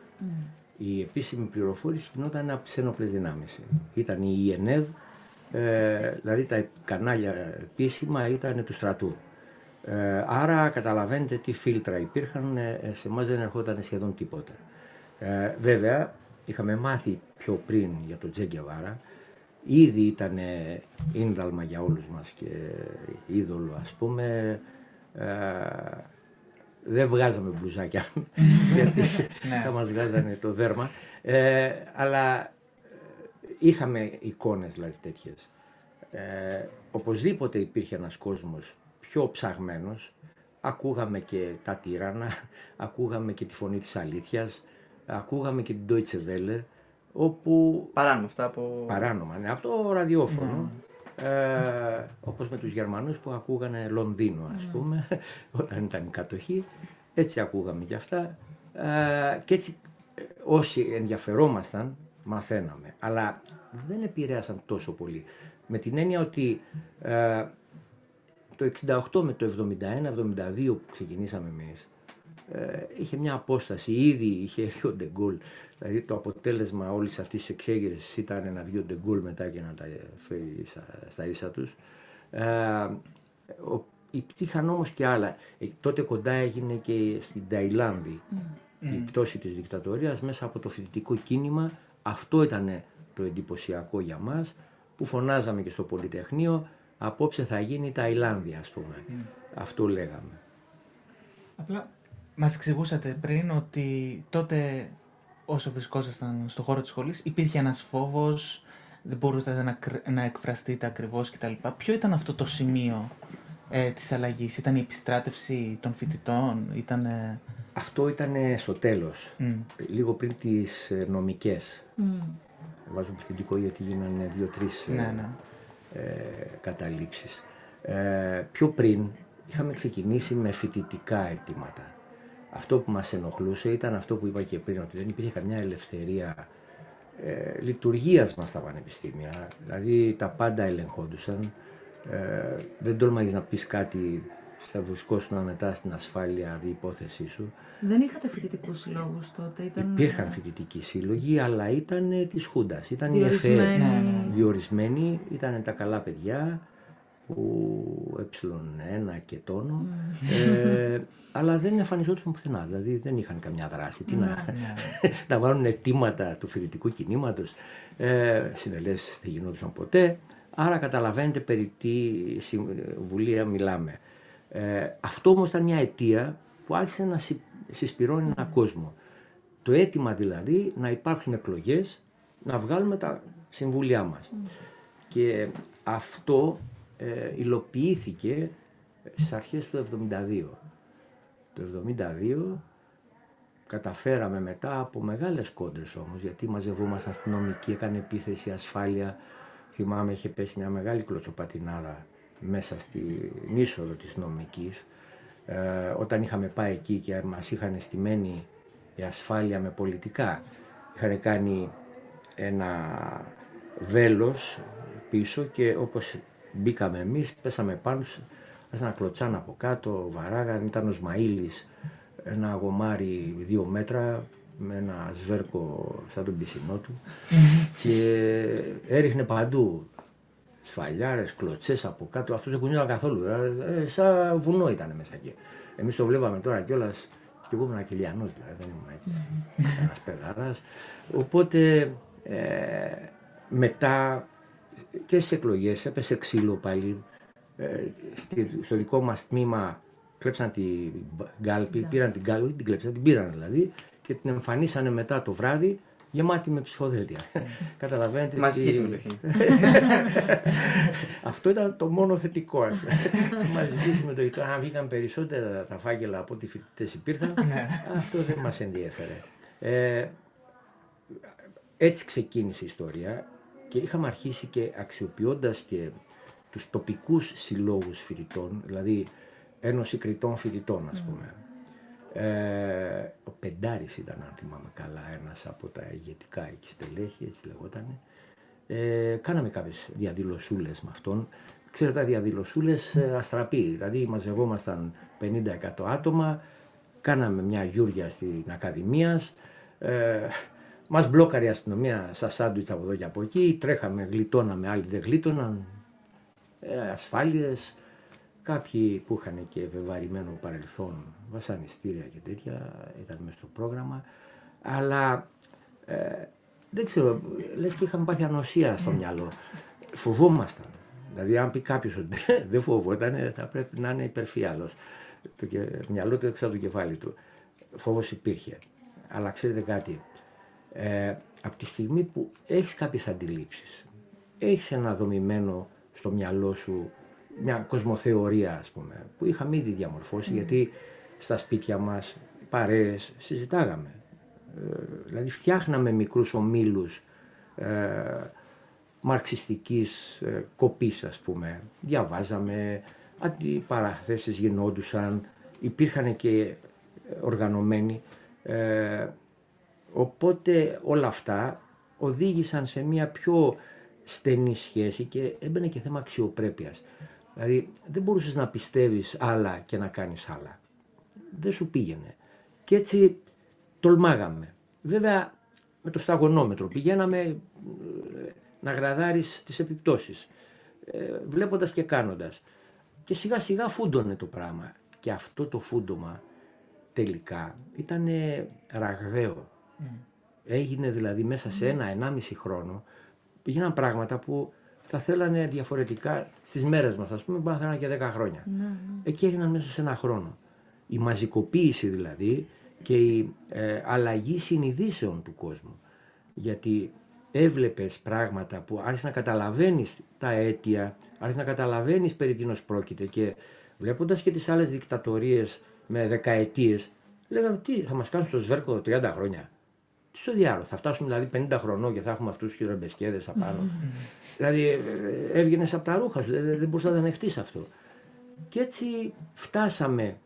[SPEAKER 3] Η επίσημη πληροφόρηση γινόταν από τις ένοπλες δυνάμεις. Ήταν η ΙΕΝΕΒ, ε, δηλαδή τα κανάλια επίσημα ήταν του στρατού. Ε, άρα καταλαβαίνετε τι φίλτρα υπήρχαν, ε, σε εμάς δεν ερχόταν σχεδόν τίποτα. Ε, βέβαια, είχαμε μάθει πιο πριν για τον Τζέγκεβάρα, ήδη ήταν ίνδαλμα για όλους μας και είδωλο ας πούμε. Ε, δεν βγάζαμε μπλουζάκια, γιατί
[SPEAKER 5] Ναι.
[SPEAKER 3] θα μας βγάζανε το δέρμα. Ε, αλλά ε, είχαμε εικόνες δηλαδή τέτοιες. Ε, οπωσδήποτε υπήρχε ένας κόσμος πιο ψαγμένος. Ακούγαμε και τα τύρανα, ακούγαμε και τη φωνή της αλήθειας, ακούγαμε και την Deutsche Welle, όπου
[SPEAKER 2] Παράνομα αυτά από...
[SPEAKER 3] παράνομα, ναι, από το ραδιόφωνο. Ε, όπως με τους Γερμανούς που ακούγανε Λονδίνο ας πούμε όταν ήταν η κατοχή έτσι ακούγαμε και αυτά. Ε, και έτσι ε, όσοι ενδιαφερόμασταν μαθαίναμε. Αλλά δεν επηρέασαν τόσο πολύ. Με την έννοια ότι ε, το 68 με το 71-72 που ξεκινήσαμε εμείς ε, είχε μια απόσταση, ήδη είχε έρθει ο Ντεγκόλ. Δηλαδή το αποτέλεσμα όλης αυτής της εξέγερσης ήταν να βγει ο Ντεγκόλ μετά και να τα φέρει στα, στα ίσα τους. Ε, ο, υπήρχαν όμως και άλλα. Ε, τότε κοντά έγινε και στην Ταϊλάνδη η πτώση της δικτατορίας μέσα από το φοιτητικό κίνημα. Αυτό ήταν το εντυπωσιακό για μας που φωνάζαμε και στο Πολυτεχνείο απόψε θα γίνει η Ταϊλάνδη ας πούμε. Αυτό λέγαμε.
[SPEAKER 5] Απλά μας εξηγούσατε πριν ότι τότε όσο βρισκόσασταν στον χώρο της σχολής υπήρχε ένας φόβος, δεν μπορούσατε να, κρ- να εκφραστείτε ακριβώς κτλ. Ποιο ήταν αυτό το σημείο ε, της αλλαγής, ήταν η επιστράτευση των φοιτητών, ήταν... ε,
[SPEAKER 3] Αυτό ήταν στο τέλος,
[SPEAKER 5] μ,
[SPEAKER 3] λίγο πριν τις ε, νομικές. Βάζω πληθυντικό γιατί γίνανε δύο-τρεις ε,
[SPEAKER 5] ναι, ναι.
[SPEAKER 3] ε, καταλήψεις. Ε, πιο πριν είχαμε ξεκινήσει με φοιτητικά αιτήματα. Αυτό που μας ενοχλούσε ήταν αυτό που είπα και πριν, ότι δεν υπήρχε καμιά ελευθερία ε, λειτουργίας μας στα πανεπιστήμια. Δηλαδή τα πάντα ελεγχόντουσαν. Ε, δεν τόλμαγες να πεις κάτι, θα βρισκόσουν μετά στην ασφάλεια η υπόθεσή σου.
[SPEAKER 4] Δεν είχατε φοιτητικούς συλλόγους τότε. Ήταν...
[SPEAKER 3] Υπήρχαν φοιτητικοί σύλλογοι, αλλά ήταν της Χούντας. Ήταν οι
[SPEAKER 4] Διορισμένοι.
[SPEAKER 3] ΕΦΕ
[SPEAKER 5] Ναι, ναι, ναι.
[SPEAKER 3] διορισμένοι, ήταν τα καλά παιδιά που ε1 και τόνο, ε, αλλά δεν εμφανιζόντουσαν πουθενά. Δηλαδή δεν είχαν καμιά δράση. Τι να, να βάλουν αιτήματα του φοιτητικού κινήματος. Ε, Συνελέσει δεν γινόντουσαν ποτέ. Άρα καταλαβαίνετε περί τι συμβουλία μιλάμε. Ε, αυτό όμως ήταν μια αιτία που άρχισε να συ- συσπηρώνει έναν κόσμο. Το αίτημα δηλαδή να υπάρξουν εκλογές, να βγάλουμε τα συμβούλια μας. Και αυτό ε, υλοποιήθηκε στις αρχές του 72. Το 72 καταφέραμε μετά από μεγάλες κόντρες όμως, γιατί μαζευόμασταν αστυνομικοί, έκανε επίθεση ασφάλεια. Θυμάμαι είχε πέσει μια μεγάλη κλωτσοπατινάδα μέσα στην είσοδο της νομικής. Ε, όταν είχαμε πάει εκεί και μας είχαν στημένη η ασφάλεια με πολιτικά. Είχαν κάνει ένα βέλος πίσω και όπως μπήκαμε εμείς πέσαμε πάνω, άρχισαν να κλωτσάνε από κάτω, βαράγαν, ήταν ο Σμαήλης ένα γομάρι δύο μέτρα με ένα σβέρκο σαν τον πισινό του και έριχνε παντού σφαλιάρες, κλωτσές από κάτω, αυτός δεν κουνιόταν καθόλου, ε, ε, σαν βουνό ήταν μέσα εκεί. Εμείς το βλέπαμε τώρα κιόλας και εγώ ήμουν κυλιανός δηλαδή, δεν ήμουν έτσι, ένας παιδάρας. Οπότε ε, μετά και στις εκλογές έπεσε ξύλο πάλι. Ε, στη- στο δικό μας τμήμα κλέψαν την γκάλπη, πήραν την γκάλπη, όχι την κλέψαν, την πήραν δηλαδή και την εμφανίσανε μετά το βράδυ γεμάτη με ψηφοδέλτια. Καταλαβαίνετε.
[SPEAKER 2] Μαζική
[SPEAKER 3] ότι-
[SPEAKER 2] συμμετοχή.
[SPEAKER 3] αυτό ήταν το μόνο θετικό. ας πούμε. Η Μαζική συμμετοχή. Τώρα, αν βγήκαν περισσότερα τα φάκελα από ό,τι φοιτητές υπήρχαν, αυτό δεν μας ενδιέφερε. Ε, έτσι ξεκίνησε η ιστορία και είχαμε αρχίσει και αξιοποιώντας και τους τοπικούς συλλόγους φοιτητών, δηλαδή Ένωση Κριτών Φοιτητών ας πούμε. Ε, ο Πεντάρης ήταν αν θυμάμαι καλά ένας από τα ηγετικά εκεί στελέχη, έτσι λεγότανε. Ε, κάναμε κάποιες διαδηλωσούλες με αυτόν. Ξέρετε, τα διαδηλωσούλες ε, αστραπή, δηλαδή μαζευόμασταν 50-100 άτομα, κάναμε μια γιούρια στην Ακαδημίας, ε, μας μπλόκαρε η αστυνομία σαν σάντουιτς από εδώ και από εκεί, τρέχαμε, γλιτώναμε, άλλοι δεν γλίτωναν, ε, ασφάλειες, κάποιοι που είχαν και βεβαρημένο παρελθόν, βασανιστήρια και τέτοια, ήταν μέσα στο πρόγραμμα, αλλά ε, δεν ξέρω, λες και είχαμε πάθει ανοσία στο μυαλό. Φοβόμασταν. Δηλαδή, αν πει κάποιος ότι δεν φοβόταν, θα πρέπει να είναι υπερφιάλος. Το και- μυαλό του έξω από το κεφάλι του. Φόβος υπήρχε. Αλλά ξέρετε κάτι, ε, από τη στιγμή που έχεις κάποιες αντιλήψεις, έχεις ένα δομημένο στο μυαλό σου μια κοσμοθεωρία ας πούμε, που είχαμε ήδη διαμορφώσει γιατί στα σπίτια μας παρέες συζητάγαμε. Ε, δηλαδή φτιάχναμε μικρούς ομίλους ε, μαρξιστικής ε, κοπής ας πούμε. Διαβάζαμε, αντιπαραθέσεις γινόντουσαν, υπήρχαν και οργανωμένοι. Ε, οπότε όλα αυτά οδήγησαν σε μια πιο στενή σχέση και έμπαινε και θέμα αξιοπρέπειας. Δηλαδή δεν μπορούσες να πιστεύεις άλλα και να κάνεις άλλα. Δεν σου πήγαινε. Και έτσι τολμάγαμε. Βέβαια με το σταγονόμετρο πηγαίναμε ε, να γραδάρεις τις επιπτώσεις. Ε, βλέποντας και κάνοντας. Και σιγά σιγά φούντωνε το πράγμα. Και αυτό το φούντομα τελικά ήταν ραγδαίο. Έγινε δηλαδή μέσα σε ένα, ενάμιση χρόνο, έγιναν πράγματα που θα θέλανε διαφορετικά στις μέρες μας, ας πούμε, μπορεί να θέλανε και 10 χρόνια. Εκεί έγιναν μέσα σε ένα χρόνο. Η μαζικοποίηση δηλαδή και η ε, αλλαγή συνειδήσεων του κόσμου. Γιατί έβλεπες πράγματα που άρχισες να καταλαβαίνεις τα αίτια, άρχισες να καταλαβαίνεις περί τίνος πρόκειται και βλέποντας και τις άλλες δικτατορίες με δεκαετίες, λέγαμε τι θα μας κάνουν στο σβέρκο 30 χρόνια. Τι στο διάλογο, θα φτάσουμε δηλαδή 50 χρονών και θα έχουμε αυτούς τους ρεμπεσκέδες απάνω. δηλαδή έβγαινες από τα ρούχα σου, δεν, δεν μπορούσες να ανεχτείς αυτό. Και έτσι φτάσαμε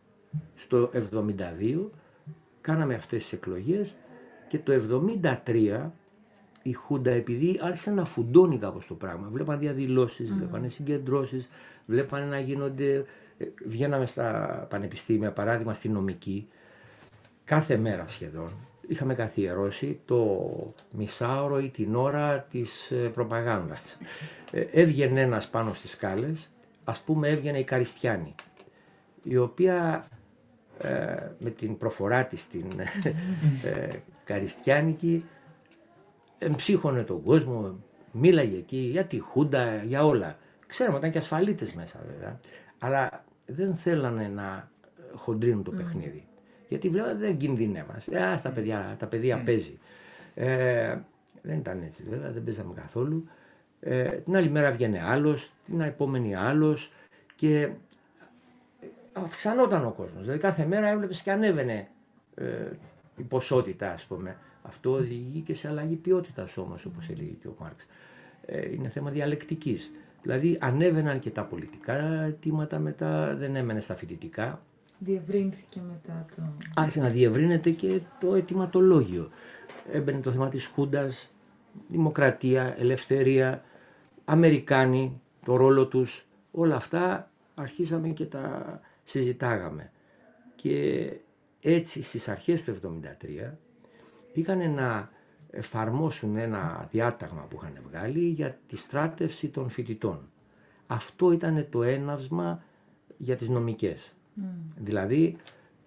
[SPEAKER 3] στο 72, κάναμε αυτές τις εκλογές και το 73 η Χούντα επειδή άρχισε να φουντώνει κάπως το πράγμα. Βλέπαν διαδηλώσεις, βλέπανε συγκεντρώσεις, βλέπανε να γίνονται... ε, Βγαίναμε στα πανεπιστήμια, παράδειγμα στη νομική, κάθε μέρα σχεδόν. Είχαμε καθιερώσει το μισάωρο ή την ώρα της ε, προπαγάνδας. Ε, έβγαινε ένας πάνω στις σκάλες, ας πούμε έβγαινε η Καριστιάνη, η οποία ε, με την προφορά της την ε, Καριστιάνικη εμψύχωνε τον κόσμο, μίλαγε εκεί για τη Χούντα, για όλα. Ξέρουμε, ήταν και ασφαλίτες μέσα βέβαια, αλλά δεν θέλανε να χοντρίνουν το παιχνίδι. Γιατί βλέπετε δεν κινδυνεύασε. Ε, ας τα παιδιά, τα παιδιά παίζει. Ε, δεν ήταν έτσι βέβαια, δεν παίζαμε καθόλου. Ε, την άλλη μέρα βγαίνει άλλος, την επόμενη άλλος και αυξανόταν ο κόσμος. Δηλαδή κάθε μέρα έβλεπες και ανέβαινε ε, η ποσότητα ας πούμε. Αυτό οδηγεί και σε αλλαγή ποιότητας όμως όπως έλεγε και ο Μάρξ. Ε, είναι θέμα διαλεκτικής. Δηλαδή ανέβαιναν και τα πολιτικά αιτήματα μετά, δεν έμενε στα φοιτητικά.
[SPEAKER 4] Διευρύνθηκε μετά το...
[SPEAKER 3] Άρχισε να διευρύνεται και το αιτηματολόγιο. Έμπαινε το θέμα της Χούντας, δημοκρατία, ελευθερία, Αμερικάνοι, το ρόλο τους, όλα αυτά αρχίσαμε και τα συζητάγαμε. Και έτσι στις αρχές του 1973 πήγανε να εφαρμόσουν ένα διάταγμα που είχαν βγάλει για τη στράτευση των φοιτητών. αυτό ήταν το έναυσμα για τις νομικές. Δηλαδή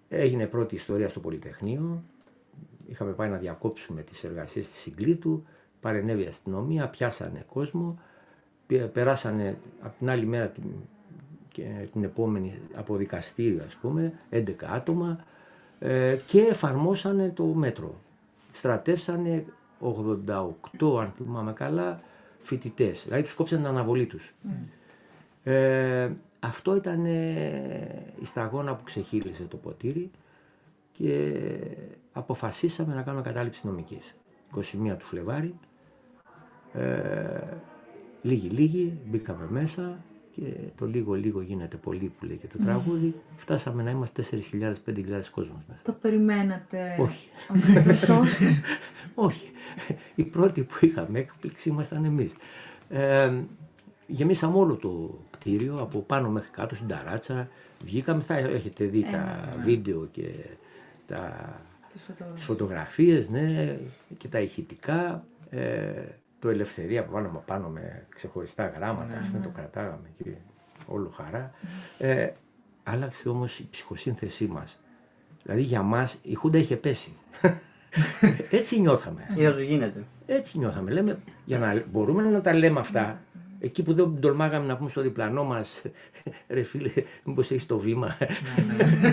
[SPEAKER 3] έγινε πρώτη ιστορία στο Πολυτεχνείο, είχαμε πάει να διακόψουμε τις εργασίες της Συγκλήτου, παρενέβη η αστυνομία, πιάσανε κόσμο, πε- περάσανε από την άλλη μέρα την, και την επόμενη από δικαστήριο ας πούμε, 11 άτομα ε, και εφαρμόσανε το μέτρο. Στρατεύσανε 88, αν θυμάμαι καλά, φοιτητές. Δηλαδή τους κόψανε την αναβολή τους. Ε, αυτό ήταν ε, η σταγόνα που ξεχύλισε το ποτήρι και αποφασίσαμε να κάνουμε κατάληψη νομικής. 21 του Φλεβάρι, ε, λίγοι λίγοι, μπήκαμε μέσα και το λίγο λίγο γίνεται πολύ που λέει και το τραγούδι. Φτάσαμε να είμαστε 4.000-5.000 κόσμος μέσα.
[SPEAKER 4] Το περιμένατε.
[SPEAKER 3] Όχι.
[SPEAKER 4] αυτό.
[SPEAKER 3] Όχι. Οι πρώτοι που είχαμε έκπληξη ήμασταν εμείς. Ε, γεμίσαμε όλο το κτίριο από πάνω μέχρι κάτω στην ταράτσα. Βγήκαμε, θα έχετε δει τα βίντεο και τα,
[SPEAKER 4] Τις φωτογραφίες.
[SPEAKER 3] τις φωτογραφίες, ναι, και τα ηχητικά. Ε, το ελευθερία που βάλαμε πάνω με ξεχωριστά γράμματα, ας πούμε, το κρατάγαμε και όλο χαρά. Ε, άλλαξε όμως η ψυχοσύνθεσή μας. Δηλαδή για μας η Χούντα είχε πέσει. Έτσι νιώθαμε.
[SPEAKER 2] Είδα το γίνεται.
[SPEAKER 3] Έτσι νιώθαμε. Λέμε, για να μπορούμε να τα λέμε αυτά, εκεί που δεν τολμάγαμε να πούμε στο διπλανό μας, ρε φίλε, μήπως έχεις το βήμα.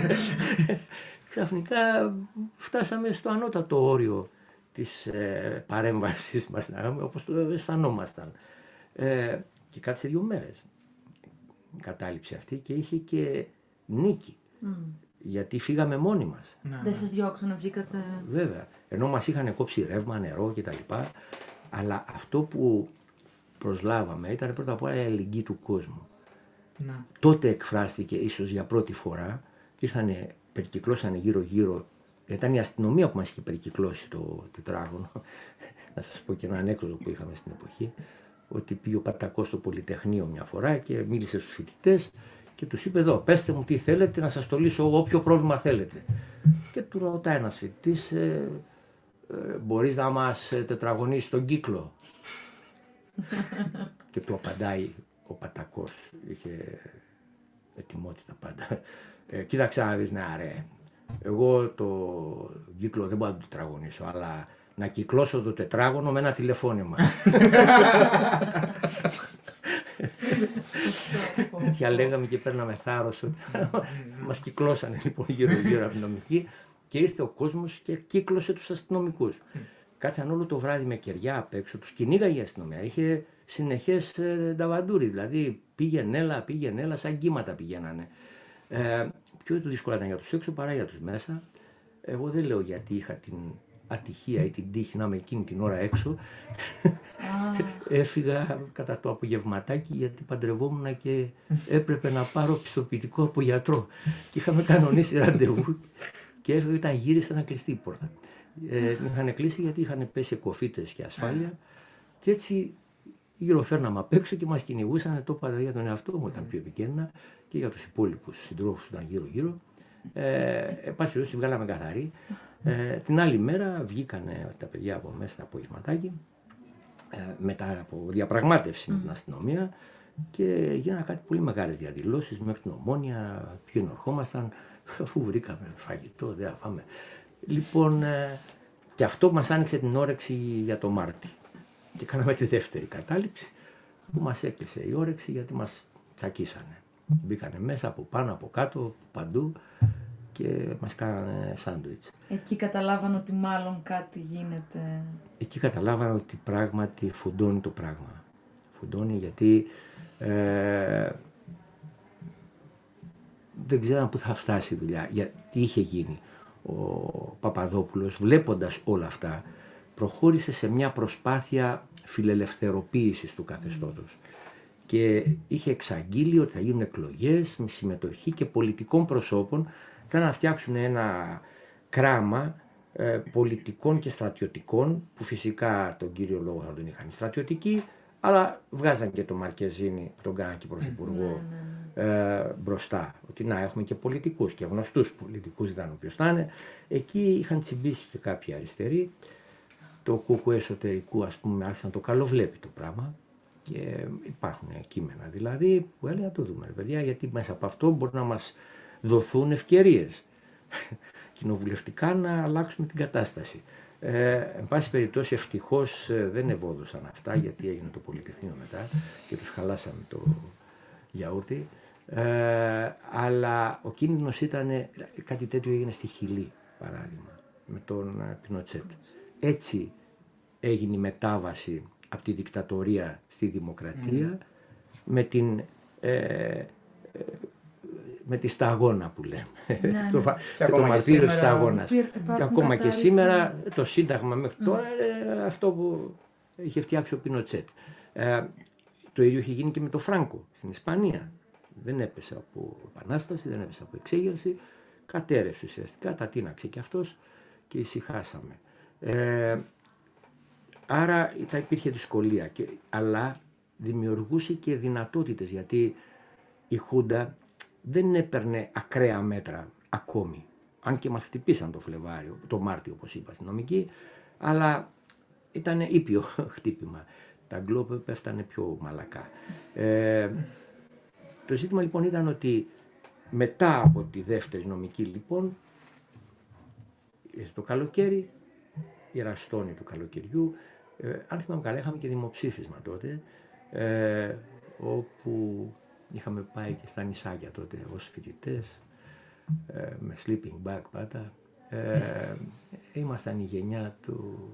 [SPEAKER 3] Ξαφνικά φτάσαμε στο ανώτατο όριο της ε, παρέμβασης μας, να πούμε, όπως το αισθανόμασταν. Ε, και κράτησε δύο μέρες η κατάληψη αυτή και είχε και νίκη. Γιατί φύγαμε μόνοι μας.
[SPEAKER 4] Δεν σας διώξανε, βγήκατε.
[SPEAKER 3] Βέβαια. Ενώ μας είχαν κόψει ρεύμα, νερό κτλ. Αλλά αυτό που προσλάβαμε ήταν πρώτα απ' όλα η αλληλεγγύη του κόσμου.
[SPEAKER 5] Να.
[SPEAKER 3] Τότε εκφράστηκε ίσως για πρώτη φορά. Ήρθανε, περικυκλώσανε γύρω-γύρω. Ήταν η αστυνομία που μας είχε περικυκλώσει το τετράγωνο. Να σας πω και ένα ανέκδοτο που είχαμε στην εποχή. Ότι πήγε ο Πατακός στο Πολυτεχνείο μια φορά και μίλησε στους φοιτητές και τους είπε εδώ, πέστε μου τι θέλετε να σας το λύσω εγώ όποιο πρόβλημα θέλετε. Και του ρωτάει ένας φοιτητής, ε, ε, μπορείς να μας ε, τετραγωνίσεις τον κύκλο; και του απαντάει ο Πατακός, είχε ετοιμότητα πάντα. Ε, κοίταξε να δεις, ναι ρε, εγώ το κύκλο δεν μπορώ να το τετραγωνίσω, αλλά να κυκλώσω το τετράγωνο με ένα τηλεφώνημα. Τέτοια λέγαμε και παίρναμε θάρρος ότι μας κυκλώσανε λοιπόν γύρω γύρω από την νομική και ήρθε ο κόσμος και κύκλωσε τους αστυνομικούς. Κάτσαν όλο το βράδυ με κεριά απ' έξω, τους κυνήγαγε η αστυνομία. Είχε συνεχές ε, νταβαντούρι, δηλαδή πήγαινε έλα, πήγαινε έλα, σαν κύματα πηγαίνανε. Ε, πιο το δύσκολο ήταν για τους έξω παρά για τους μέσα. Εγώ δεν λέω γιατί είχα την ατυχία ή την τύχη να είμαι εκείνη την ώρα έξω. Έφυγα κατά το απογευματάκι γιατί παντρευόμουν και έπρεπε να πάρω πιστοποιητικό από γιατρό. Και είχαμε κανονίσει ραντεβού και έφυγα όταν γύρισα να κλειστεί η πόρτα. Ε, την είχαν κλείσει γιατί είχαν πέσει κοφίτες και ασφάλεια και έτσι γυροφέρναμε απ' έξω και μας κυνηγούσαν. Το είπα για τον εαυτό μου ήταν πιο επικίνδυνα και για τους υπόλοιπους συντρόφους που ήταν γύρω-γύρω. Ε, εν πάση περιπτώσει, βγάλαμε καθαρή. Ε, την άλλη μέρα βγήκανε τα παιδιά από μέσα το απογευματάκι ε, μετά από διαπραγμάτευση με την αστυνομία και γίνανε κάτι πολύ μεγάλες διαδηλώσεις μέχρι την Ομόνια, ποιοι ενορχόμασταν, αφού βρήκαμε φαγητό, δεν θα φάμε. Λοιπόν, ε, και αυτό μας άνοιξε την όρεξη για το Μάρτι. Και κάναμε τη δεύτερη κατάληψη που μας έκλεισε η όρεξη γιατί μας τσακίσανε. Μπήκανε μέσα από πάνω, από κάτω, παντού και μας κάνανε σάντουιτς.
[SPEAKER 4] Εκεί καταλάβανε ότι μάλλον κάτι γίνεται.
[SPEAKER 3] Εκεί καταλάβανα ότι πράγματι φουντώνει το πράγμα. Φουντώνει γιατί ε, δεν ξέραν πού θα φτάσει η δουλειά, γιατί είχε γίνει. Ο Παπαδόπουλος βλέποντας όλα αυτά προχώρησε σε μια προσπάθεια φιλελευθεροποίησης του καθεστώτος. Και είχε εξαγγείλει ότι θα γίνουν εκλογές με συμμετοχή και πολιτικών προσώπων. Θα να φτιάξουν ένα κράμα ε, πολιτικών και στρατιωτικών που φυσικά τον κύριο λόγο θα τον είχαν οι στρατιωτικοί αλλά βγάζαν και τον Μαρκεζίνη που τον κάναν και πρωθυπουργό ε, μπροστά. Ότι να έχουμε και πολιτικούς και γνωστούς πολιτικούς ήταν όποιος θα είναι. Εκεί είχαν τσιμπήσει και κάποιοι αριστεροί. Το κούκου εσωτερικού ας πούμε άρχισαν το καλό βλέπει το πράγμα Και υπάρχουν κείμενα δηλαδή που έλεγα το δούμε, ρε παιδιά, γιατί μέσα από αυτό μπορεί να μας δοθούν ευκαιρίες κοινοβουλευτικά να αλλάξουμε την κατάσταση. Ε, εν πάση περιπτώσει ευτυχώς ε, δεν ευόδωσαν αυτά γιατί έγινε το Πολυτεχνείο μετά και τους χαλάσαμε το γιαούρτι. Ε, αλλά ο κίνδυνος ήταν, κάτι τέτοιο έγινε στη Χιλή παράδειγμα με τον ε, Πινοτσέτ. Έτσι έγινε η μετάβαση από τη δικτατορία στη δημοκρατία με την ε, με τη σταγόνα που λέμε.
[SPEAKER 4] Ναι,
[SPEAKER 3] το,
[SPEAKER 4] ναι.
[SPEAKER 3] φα-
[SPEAKER 2] Και
[SPEAKER 3] και το
[SPEAKER 2] ακόμα και
[SPEAKER 3] μαρτύριο της
[SPEAKER 2] σήμερα
[SPEAKER 3] σταγόνας.
[SPEAKER 4] υπήρ-
[SPEAKER 3] Και
[SPEAKER 4] υπάρχουν
[SPEAKER 3] ακόμα και
[SPEAKER 4] κατάληψη,
[SPEAKER 3] σήμερα
[SPEAKER 4] ναι.
[SPEAKER 3] το Σύνταγμα μέχρι τώρα ε, αυτό που είχε φτιάξει ο Πινοτσέτ. Ε, το ίδιο είχε γίνει και με το Φράγκο στην Ισπανία. Δεν έπεσε από επανάσταση, δεν έπεσε από εξέγερση. Κατέρευσε ουσιαστικά, τα τίναξε και αυτός και ησυχάσαμε. Ε, άρα ήταν, υπήρχε δυσκολία, και, αλλά δημιουργούσε και δυνατότητες γιατί η Χούντα δεν έπαιρνε ακραία μέτρα ακόμη. Αν και μας χτυπήσαν το Φλεβάριο, το Μάρτιο όπως είπα στην νομική, αλλά ήταν ήπιο χτύπημα. Τα γκλόπ πέφτανε πιο μαλακά. Ε, το ζήτημα λοιπόν ήταν ότι μετά από τη δεύτερη νομική λοιπόν, το καλοκαίρι, η ραστόνη του καλοκαιριού, ε, αν θυμάμαι καλά είχαμε και δημοψήφισμα τότε, ε, όπου είχαμε πάει και στα νησάκια τότε ως φοιτητές, ε, με sleeping bag πάντα. Ε, ήμασταν η γενιά του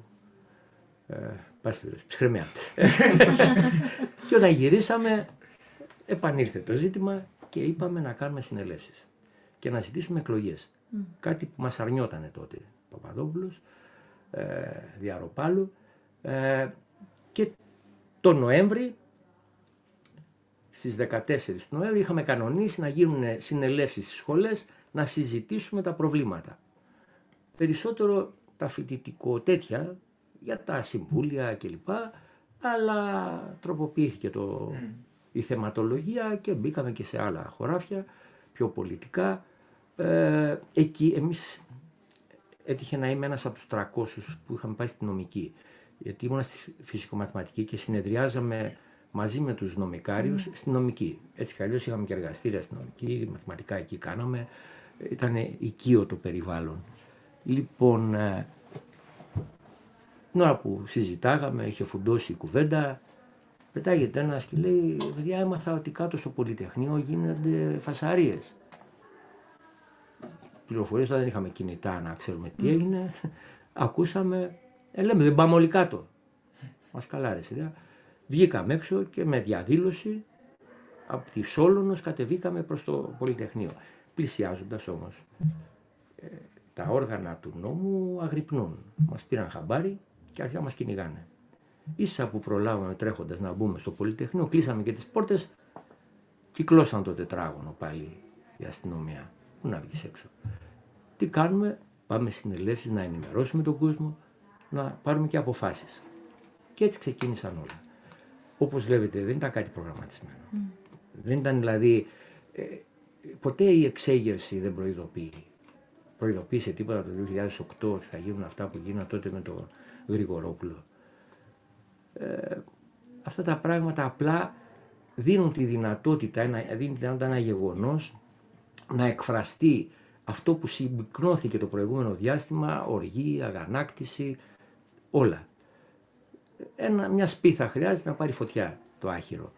[SPEAKER 3] ε, πάση περιπτώσει, ψυχραιμία. και όταν γυρίσαμε, επανήλθε το ζήτημα και είπαμε να κάνουμε συνελεύσεις και να ζητήσουμε εκλογές. Κάτι που μας αρνιότανε τότε ο Παπαδόπουλος, ε, Διαροπάλου ε, και το Νοέμβρη, στις 14 του Νοέμβρη είχαμε κανονίσει να γίνουν συνελεύσεις στις σχολές να συζητήσουμε τα προβλήματα. Περισσότερο τα φοιτητικό τέτοια για τα συμβούλια κλπ. Αλλά τροποποιήθηκε το, η θεματολογία και μπήκαμε και σε άλλα χωράφια, πιο πολιτικά. Ε, εκεί εμείς έτυχε να είμαι ένας από τους 300 που είχαμε πάει στη νομική. Γιατί ήμουν στη φυσικομαθηματική και συνεδριάζαμε μαζί με τους νομικάριους στην νομική. Έτσι κι αλλιώς είχαμε και εργαστήρια στην νομική, μαθηματικά εκεί κάναμε. Ήταν οικείο το περιβάλλον. Λοιπόν, ε, την ώρα που συζητάγαμε, είχε φουντώσει η κουβέντα, πετάγεται ένας και λέει: Παιδιά, έμαθα ότι κάτω στο Πολυτεχνείο γίνονται φασαρίες. Πληροφορίες δεν είχαμε κινητά να ξέρουμε τι έγινε. Ακούσαμε, ε, λέμε δεν πάμε όλοι κάτω. Μας καλάρεσε. Δε. Βγήκαμε έξω και με διαδήλωση από τη Σόλωνος κατεβήκαμε προς το Πολυτεχνείο. Πλησιάζοντας όμως ε, τα όργανα του νόμου αγρυπνούν. Μας πήραν χαμπάρι και άρχισαν να μας κυνηγάνε. Ίσα που προλάβαμε τρέχοντας να μπούμε στο Πολυτεχνείο, κλείσαμε και τις πόρτες, κυκλώσαν το τετράγωνο πάλι η αστυνομία. Πού να βγεις έξω. Τι κάνουμε, πάμε συνελεύσεις να ενημερώσουμε τον κόσμο, να πάρουμε και αποφάσεις. Και έτσι ξεκίνησαν όλα. Όπως βλέπετε δεν ήταν κάτι προγραμματισμένο. Δεν ήταν δηλαδή, ε, ποτέ η εξέγερση δεν προειδοποιεί. Προειδοποίησε τίποτα το 2008 ότι θα γίνουν αυτά που γίνανε τότε με τον Γρηγορόπουλο. Ε, αυτά τα πράγματα απλά δίνουν τη δυνατότητα, ένα, δίνουν τη δυνατότητα ένα γεγονός να εκφραστεί αυτό που συμπυκνώθηκε το προηγούμενο διάστημα, οργή, αγανάκτηση, όλα. Ένα, μια σπίθα χρειάζεται να πάρει φωτιά το άχυρο.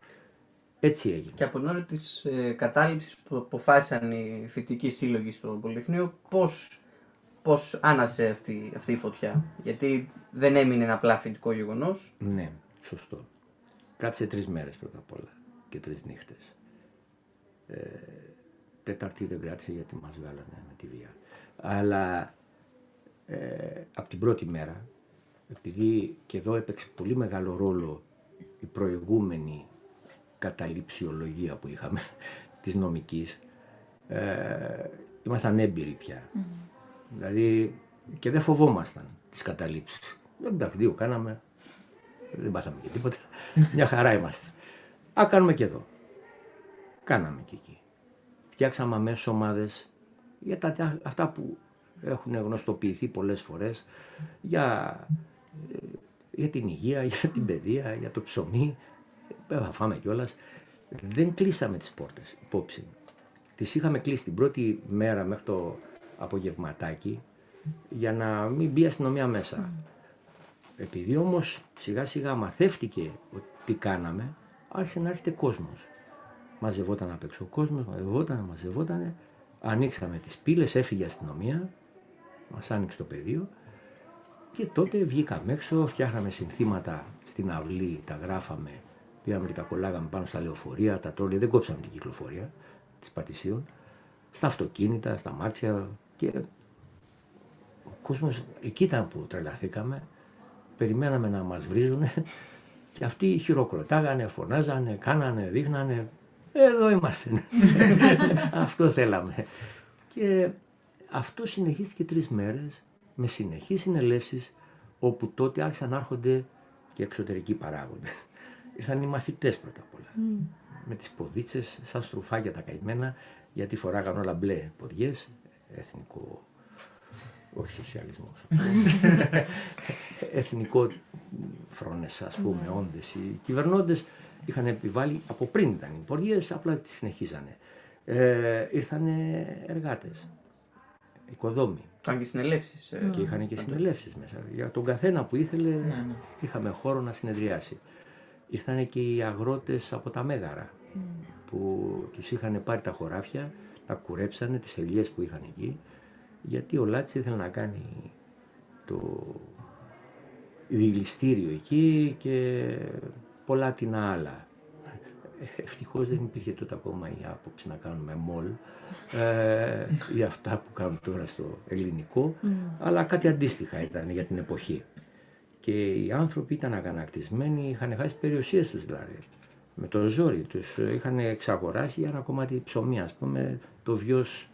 [SPEAKER 3] Έτσι έγινε.
[SPEAKER 2] Και από την ώρα της ε, κατάληψης που αποφάσισαν οι φοιτητικοί σύλλογοι στο Πολυτεχνείο, πώς πώς άναψε αυτή, αυτή η φωτιά. Γιατί δεν έμεινε ένα απλά φοιτητικό γεγονός.
[SPEAKER 3] Ναι, σωστό. Κράτησε τρεις μέρες πρώτα απ' όλα και τρεις νύχτες. Ε, τέταρτη δεν κράτησε γιατί μας βγάλανε με τη βία. Αλλά ε, από την πρώτη μέρα, επειδή και εδώ έπαιξε πολύ μεγάλο ρόλο η προηγούμενη καταληψιολογία που είχαμε της νομικής, ε, ήμασταν έμπειροι πια. Δηλαδή και δεν φοβόμασταν τις καταλήψεις. Εντάξει, δύο κάναμε, δεν πάθαμε και τίποτα. Μια χαρά είμαστε. Α, κάνουμε και εδώ. Κάναμε και εκεί. Φτιάξαμε αμέσως ομάδες για τα, αυτά που έχουν γνωστοποιηθεί πολλές φορές για, ε, για την υγεία, για την παιδεία, για το ψωμί. ε, θα φάμε κιόλας. Δεν κλείσαμε τις πόρτες υπόψη. Τις είχαμε κλείσει την πρώτη μέρα μέχρι το απογευματάκι για να μην μπει η αστυνομία μέσα. Επειδή όμως σιγά σιγά μαθεύτηκε ότι τι κάναμε, άρχισε να έρχεται κόσμος. Μαζευόταν απ' έξω ο κόσμος, μαζευόταν, μαζευόταν. Ανοίξαμε τις πύλες, έφυγε η αστυνομία, μας άνοιξε το πεδίο και τότε βγήκαμε έξω, φτιάχναμε συνθήματα στην αυλή, τα γράφαμε, πήγαμε και τα κολλάγαμε πάνω στα λεωφορεία, τα τρόλια, δεν κόψαμε την κυκλοφορία της Πατησίων, στα αυτοκίνητα, στα μάξια και ο κόσμος, εκεί ήταν που τρελαθήκαμε, περιμέναμε να μας βρίζουν και αυτοί χειροκροτάγανε, φωνάζανε, κάνανε, δείχνανε, εδώ είμαστε. αυτό θέλαμε. Και αυτό συνεχίστηκε τρεις μέρες με συνεχείς συνελεύσεις όπου τότε άρχισαν να έρχονται και εξωτερικοί παράγοντες. Ήρθαν οι μαθητές πρώτα απ' όλα. Με τις ποδίτσες σαν στρουφάκια τα καημένα γιατί φοράγαν όλα μπλε ποδιές, εθνικό, όχι σοσιαλισμός, εθνικό φρόνες ας πούμε, όντες. Οι κυβερνώντες είχαν επιβάλει, από πριν ήταν οι ποδιές, απλά τις συνεχίζανε. Ε, ήρθαν εργάτες, οικοδόμοι,
[SPEAKER 2] Ήταν και συνελεύσεις.
[SPEAKER 3] και είχαν και συνελεύσεις μέσα. Για τον καθένα που ήθελε
[SPEAKER 5] Ναι, ναι.
[SPEAKER 3] είχαμε χώρο να συνεδριάσει. Ήρθαν και οι αγρότες από τα Μέγαρα που τους είχαν πάρει τα χωράφια, τα κουρέψανε, τις ελιές που είχαν εκεί γιατί ο Λάτσης ήθελε να κάνει το διγλιστήριο εκεί και πολλά την άλλα. Ευτυχώς δεν υπήρχε τότε ακόμα η άποψη να κάνουμε μολ ε, ή αυτά που κάνουν τώρα στο ελληνικό, αλλά κάτι αντίστοιχα ήταν για την εποχή. Και οι άνθρωποι ήταν αγανακτισμένοι, είχαν χάσει τι περιουσίες τους δηλαδή. Με το ζόρι τους. Είχαν εξαγοράσει για ένα κομμάτι ψωμί, ας πούμε, το βιός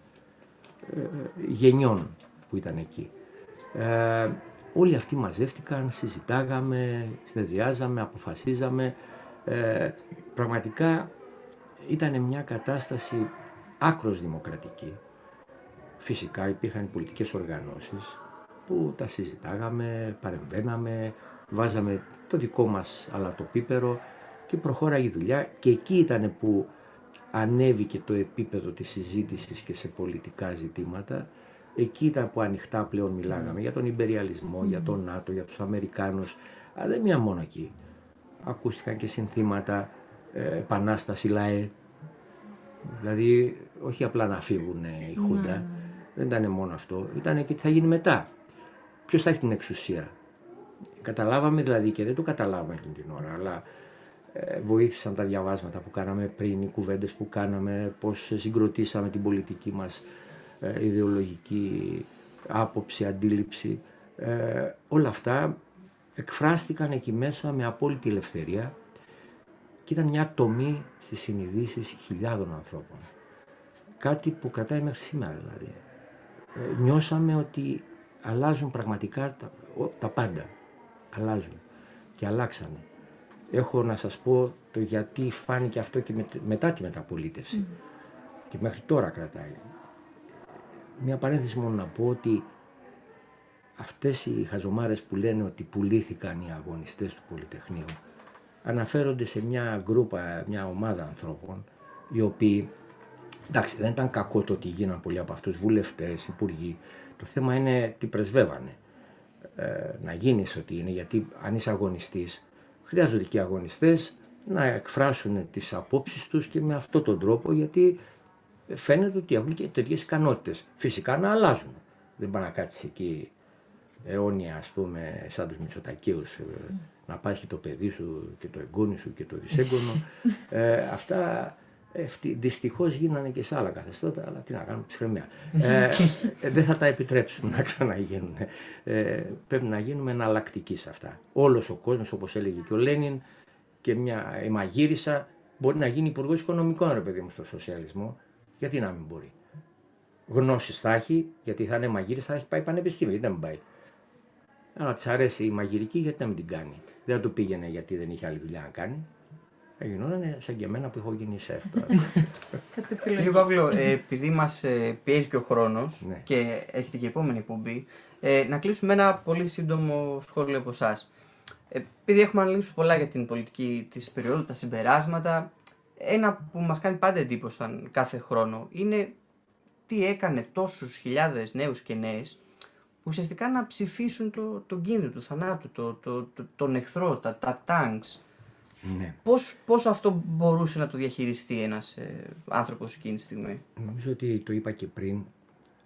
[SPEAKER 3] ε, γενιών που ήταν εκεί. Ε, όλοι αυτοί μαζεύτηκαν, συζητάγαμε, συνεδριάζαμε, αποφασίζαμε. Ε, πραγματικά ήταν μια κατάσταση άκρος δημοκρατική. Φυσικά υπήρχαν πολιτικές οργανώσεις που τα συζητάγαμε, παρεμβαίναμε, βάζαμε το δικό μας αλατοπίπερο και προχώραγε η δουλειά και εκεί ήταν που ανέβηκε το επίπεδο της συζήτησης και σε πολιτικά ζητήματα. Εκεί ήταν που ανοιχτά πλέον μιλάγαμε για τον υπεριαλισμό, για τον ΝΑΤΟ, για τους Αμερικάνους, αλλά δεν μία μόνο εκεί. Ακούστηκαν και συνθήματα ε, επανάσταση ΛΑΕ, δηλαδή όχι απλά να φύγουν η Χούντα, δεν ήταν μόνο αυτό, ήταν και τι θα γίνει μετά. Ποιος θα έχει την εξουσία. Καταλάβαμε δηλαδή και δεν το καταλάβαμε εκείνη την ώρα, αλλά ε, βοήθησαν τα διαβάσματα που κάναμε πριν, οι κουβέντες που κάναμε, πώς συγκροτήσαμε την πολιτική μας ε, ιδεολογική άποψη, αντίληψη. Ε, όλα αυτά εκφράστηκαν εκεί μέσα με απόλυτη ελευθερία και ήταν μια τομή στις συνειδήσεις χιλιάδων ανθρώπων. Κάτι που κρατάει μέχρι σήμερα δηλαδή. Ε, νιώσαμε ότι αλλάζουν πραγματικά τα, ο- τα πάντα. Αλλάζουν και αλλάξανε. Έχω να σας πω το γιατί φάνηκε αυτό και με- μετά τη μεταπολίτευση. Και μέχρι τώρα κρατάει. Μια παρένθεση μόνο να πω ότι αυτές οι χαζομάρες που λένε ότι πουλήθηκαν οι αγωνιστές του Πολυτεχνείου αναφέρονται σε μια γκρούπα, μια ομάδα ανθρώπων οι οποίοι εντάξει δεν ήταν κακό το ότι γίναν πολλοί από αυτούς βουλευτές, υπουργοί το θέμα είναι τι πρεσβεύανε ε, να γίνεις ότι είναι γιατί αν είσαι αγωνιστής χρειάζονται και οι αγωνιστές να εκφράσουν τις απόψεις τους και με αυτόν τον τρόπο γιατί φαίνεται ότι έχουν και τέτοιες ικανότητες. Φυσικά να αλλάζουν. Δεν πάει να κάτσει εκεί αιώνια, ας πούμε, σαν τους Μητσοτακίους, να πάχει το παιδί σου και το εγγόνι σου και το δυσέγγωνο. ε, αυτά δυστυχώς γίνανε και σε άλλα καθεστώτα, αλλά τι να κάνουμε, ψυχραιμία. ε, ε, δεν θα τα επιτρέψουμε να ξαναγίνουν. Ε, πρέπει να γίνουμε εναλλακτικοί σε αυτά. Όλος ο κόσμος, όπως έλεγε και ο Λένιν, και μια η μαγείρισα μπορεί να γίνει υπουργός οικονομικών, ρε παιδί μου, στο σοσιαλισμό. Γιατί να μην μπορεί; Γνώσεις θα έχει, γιατί θα είναι μαγείρισα, θα έχει πάει πανεπιστήμιο, γιατί να μην πάει; Αν της αρέσει η μαγειρική, γιατί να μην την κάνει; Δεν θα το πήγαινε γιατί δεν είχε άλλη δουλειά να κάνει. Θα γινόταν σαν και εμένα που έχω γίνει σεφ. τώρα.
[SPEAKER 4] Κάτι
[SPEAKER 2] Κύριε
[SPEAKER 4] επιλογή.
[SPEAKER 2] Παύλο, ε, επειδή μας πιέζει και ο χρόνος
[SPEAKER 3] Ναι.
[SPEAKER 2] και έχετε και επόμενη εκπομπή, ε, να κλείσουμε ένα πολύ σύντομο σχόλιο από εσάς. επειδή έχουμε αναλύσει πολλά για την πολιτική της περίοδου, τα συμπεράσματα, ένα που μας κάνει πάντα εντύπωση σαν κάθε χρόνο είναι τι έκανε τόσους χιλιάδες νέους και νέες ουσιαστικά να ψηφίσουν το, τον κίνδυνο του θανάτου, το, το, το, τον εχθρό, τα, τα tanks.
[SPEAKER 3] Ναι.
[SPEAKER 2] Πώς, πώς αυτό μπορούσε να το διαχειριστεί ένας ε, άνθρωπος εκείνη τη στιγμή;
[SPEAKER 3] Νομίζω ότι το είπα και πριν,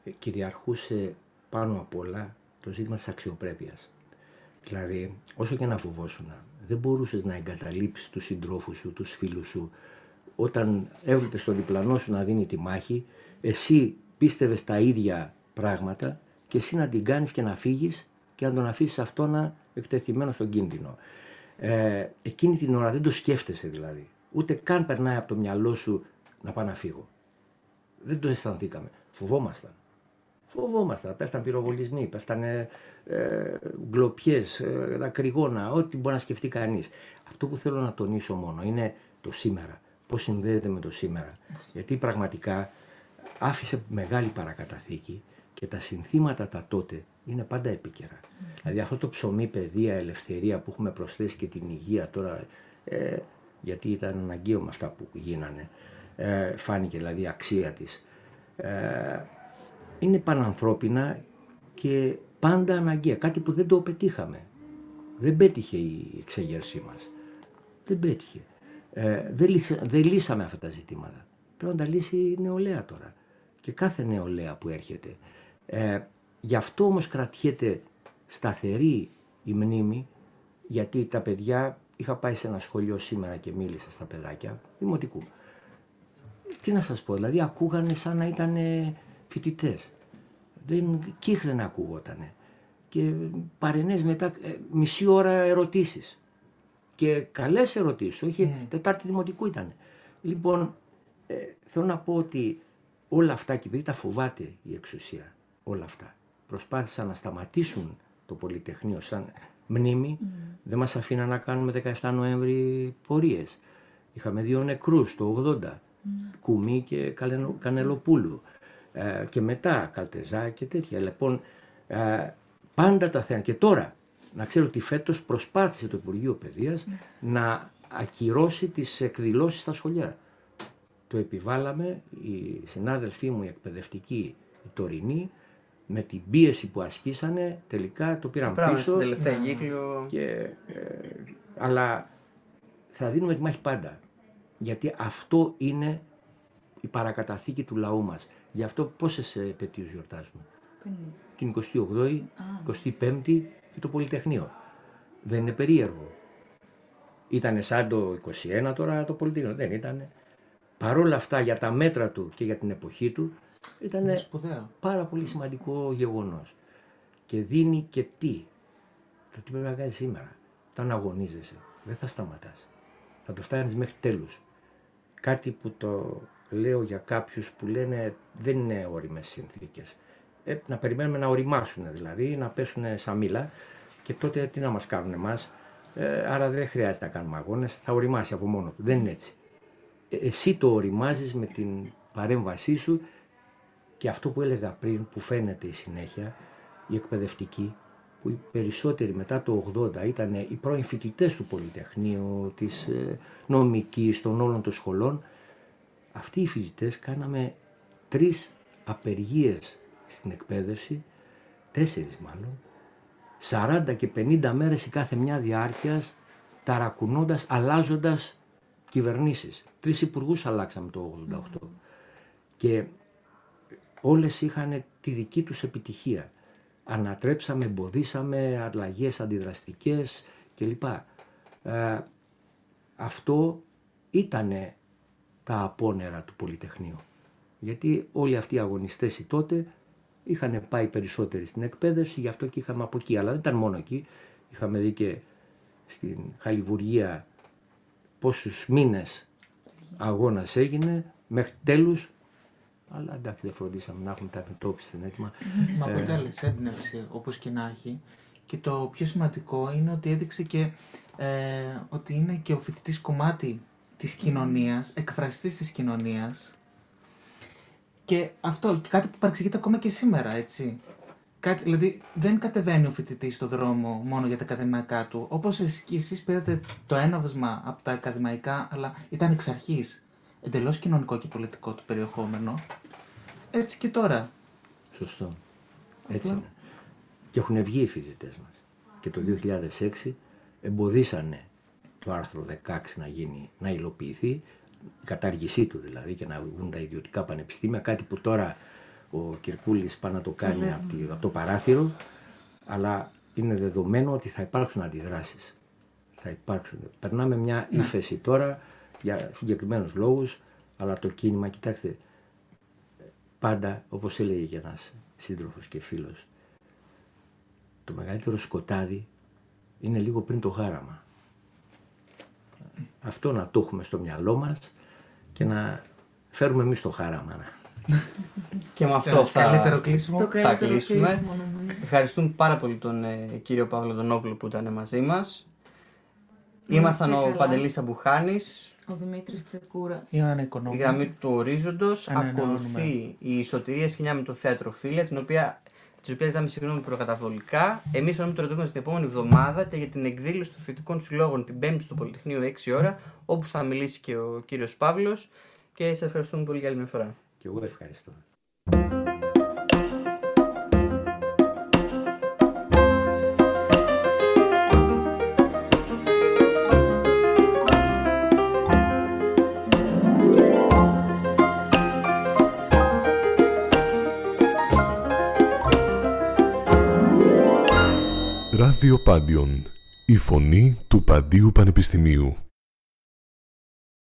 [SPEAKER 3] ε, κυριαρχούσε πάνω απ' όλα το ζήτημα της αξιοπρέπειας. Δηλαδή, όσο και να φοβόσουν, δεν μπορούσες να εγκαταλείψεις τους συντρόφους σου, τους φίλους σου. Όταν έβλεπες τον διπλανό σου να δίνει τη μάχη, εσύ πίστευες τα ίδια πράγματα και εσύ να την κάνεις και να φύγεις και να τον αφήσεις αυτό να εκτεθειμένο στον κίνδυνο. Ε, εκείνη την ώρα δεν το σκέφτεσαι δηλαδή. Ούτε καν περνάει από το μυαλό σου να πάω να φύγω. Δεν το αισθανθήκαμε. Φοβόμασταν. Φοβόμασταν. Πέφταν πυροβολισμοί, πέφτανε ε, γκλοπιές, ε, δακρυγόνα, ό,τι μπορεί να σκεφτεί κανείς. Αυτό που θέλω να τονίσω μόνο είναι το σήμερα. Πώς συνδέεται με το σήμερα. Γιατί πραγματικά άφησε μεγάλη παρακαταθήκη και τα συνθήματα τα τότε είναι πάντα επίκαιρα. Δηλαδή αυτό το ψωμί, παιδεία, ελευθερία που έχουμε προσθέσει και την υγεία τώρα, ε, γιατί ήταν αναγκαίο με αυτά που γίνανε, ε, φάνηκε δηλαδή η αξία της. Ε, είναι πανανθρώπινα και πάντα αναγκαία, κάτι που δεν το πετύχαμε. Δεν πέτυχε η εξέγερσή μας. Δεν πέτυχε. Ε, δεν, λύσα- δεν λύσαμε αυτά τα ζητήματα. Πρέπει να τα λύσει η νεολαία τώρα. Και κάθε νεολαία που έρχεται. Ε, γι' αυτό όμως κρατιέται σταθερή η μνήμη, γιατί τα παιδιά, είχα πάει σε ένα σχολείο σήμερα και μίλησα στα παιδάκια, δημοτικού. Τι να σας πω, δηλαδή ακούγανε σαν να ήταν φοιτητές. Δεν, κύχλεν ακούγότανε. Και παρενές μετά ε, μισή ώρα ερωτήσεις. Και καλές ερωτήσεις, όχι τετάρτη δημοτικού ήταν. Λοιπόν, ε, θέλω να πω ότι όλα αυτά και επειδή τα φοβάται η εξουσία, όλα αυτά, προσπάθησαν να σταματήσουν το Πολυτεχνείο σαν μνήμη, δεν μας αφήναν να κάνουμε 17 Νοέμβρη πορείες. Είχαμε δύο νεκρούς το 80, Κουμί και Καλενο- Κανελοπούλου ε, και μετά Καλτεζά και τέτοια. Λοιπόν, ε, πάντα τα θέματα. Και τώρα, να ξέρω ότι φέτος προσπάθησε το Υπουργείο Παιδείας να ακυρώσει τις εκδηλώσεις στα σχολεία. Το επιβάλαμε, οι συνάδελφοί μου οι εκπαιδευτικοί, οι τωρινοί, με την πίεση που ασκήσανε, τελικά το πήραν
[SPEAKER 2] Πράγμα
[SPEAKER 3] πίσω.
[SPEAKER 2] στην τελευταία κύκλιο.
[SPEAKER 3] Και, ε, αλλά θα δίνουμε τη μάχη πάντα. Γιατί αυτό είναι η παρακαταθήκη του λαού μας. Γι' αυτό πόσες επαιτίους γιορτάζουμε; Την 28η, 25η και το Πολυτεχνείο. Δεν είναι περίεργο. Ήτανε σαν το 21 τώρα το Πολυτεχνείο. Δεν ήτανε. Παρόλα αυτά για τα μέτρα του και για την εποχή του ήταν
[SPEAKER 5] Είναι σπουδαίο.
[SPEAKER 3] πάρα πολύ σημαντικό γεγονός. Και δίνει και τι. Το τι πρέπει να κάνεις σήμερα. Όταν αγωνίζεσαι, δεν θα σταματάς. Θα το φτάνεις μέχρι τέλους. Κάτι που το λέω για κάποιους που λένε δεν είναι όριμες συνθήκες. Ε, να περιμένουμε να οριμάσουν δηλαδή, να πέσουν σαν μήλα και τότε τι να μας κάνουν εμάς. Ε, άρα δεν χρειάζεται να κάνουμε αγώνες, θα οριμάσει από μόνο του. Δεν είναι έτσι. Ε, εσύ το οριμάζεις με την παρέμβασή σου και αυτό που έλεγα πριν που φαίνεται η συνέχεια, οι εκπαιδευτικοί, που οι περισσότεροι μετά το 80 ήταν οι πρώην φοιτητές του Πολυτεχνείου, της ε, νομικής, των όλων των σχολών, αυτοί οι φοιτητές κάναμε τρεις απεργίες στην εκπαίδευση, τέσσερις μάλλον, 40 και 50 μέρες η κάθε μια διάρκειας, ταρακουνώντας, αλλάζοντας κυβερνήσεις. Τρεις υπουργούς αλλάξαμε το 88. Και όλες είχαν τη δική τους επιτυχία. Ανατρέψαμε, εμποδίσαμε, αλλαγές αντιδραστικές κλπ. Ε, αυτό ήτανε τα απόνερα του Πολυτεχνείου. Γιατί όλοι αυτοί οι αγωνιστές οι τότε είχαν πάει περισσότεροι στην εκπαίδευση, γι' αυτό και είχαμε από εκεί. Αλλά δεν ήταν μόνο εκεί. Είχαμε δει και στην Χαλιβουργία πόσους μήνες αγώνας έγινε μέχρι τέλους αλλά εντάξει δεν φροντίσαμε να έχουμε τα αντιμετώπιση στην έτοιμα.
[SPEAKER 5] Μα
[SPEAKER 3] Ε,
[SPEAKER 5] αποτέλεσε έμπνευση όπως και να έχει. Και το πιο σημαντικό είναι ότι έδειξε και ε, ότι είναι και ο φοιτητής κομμάτι της κοινωνίας, εκφραστής της κοινωνίας. Και αυτό, και κάτι που παρεξηγείται ακόμα και σήμερα, έτσι. Κάτι, δηλαδή δεν κατεβαίνει ο φοιτητής στον δρόμο μόνο για τα ακαδημαϊκά του. Όπως και εσείς πήρατε το έναυσμα από τα ακαδημαϊκά, αλλά ήταν εξ αρχής εντελώς κοινωνικό και πολιτικό το περιεχόμενο. Έτσι και τώρα.
[SPEAKER 3] Σωστό. Έτσι είναι. Και έχουν βγει οι φοιτητές μας. Και το 2006 εμποδίσανε το άρθρο 16 να γίνει, να υλοποιηθεί, η κατάργησή του δηλαδή και να βγουν τα ιδιωτικά πανεπιστήμια, κάτι που τώρα ο Κυρκούλης πάει να το κάνει από, τη- από το παράθυρο, αλλά είναι δεδομένο ότι θα υπάρξουν αντιδράσεις. Θα υπάρξουν. Περνάμε μια ύφεση τώρα για συγκεκριμένους λόγους, αλλά το κίνημα, κοιτάξτε, πάντα, όπως έλεγε και ένας σύντροφος και φίλος, το μεγαλύτερο σκοτάδι είναι λίγο πριν το γάραμα. Αυτό να το έχουμε στο μυαλό μας και να φέρουμε εμείς το χάραμα.
[SPEAKER 2] Και με αυτό
[SPEAKER 5] Το
[SPEAKER 2] θα...
[SPEAKER 5] καλύτερο κλείσιμο.
[SPEAKER 4] Το καλύτερο
[SPEAKER 2] κλείσουμε.
[SPEAKER 4] κλείσιμο, νομίζω.
[SPEAKER 2] Ευχαριστούμε πάρα πολύ τον ε, κύριο Παύλο Δονόπουλο που ήταν μαζί μας. Ήμασταν ο
[SPEAKER 4] καλά.
[SPEAKER 2] Παντελής Αμπουχάνης,
[SPEAKER 4] Ο Δημήτρης Τσεκούρας.
[SPEAKER 5] Ή έναν
[SPEAKER 2] η
[SPEAKER 5] οικονόμο.
[SPEAKER 2] γραμμή του ορίζοντος.
[SPEAKER 5] Ανανεώνουμε.
[SPEAKER 2] Ακολουθεί η Σωτηρία Σχοινιά με το θέατρο Φίλια, την οποία της οποίας ζητάμε συγγνώμη προκαταβολικά. Εμείς θα το ρωτούμε την επόμενη εβδομάδα και για την εκδήλωση των φοιτητικών συλλόγων την Πέμπτη στο Πολυτεχνείο 6 ώρα, όπου θα μιλήσει και ο κύριος Παύλος. Και σας ευχαριστούμε πολύ για άλλη μια φορά.
[SPEAKER 3] Και εγώ ευχαριστώ.
[SPEAKER 1] Ράδιο Πάντιον. Η φωνή του Παντίου Πανεπιστημίου.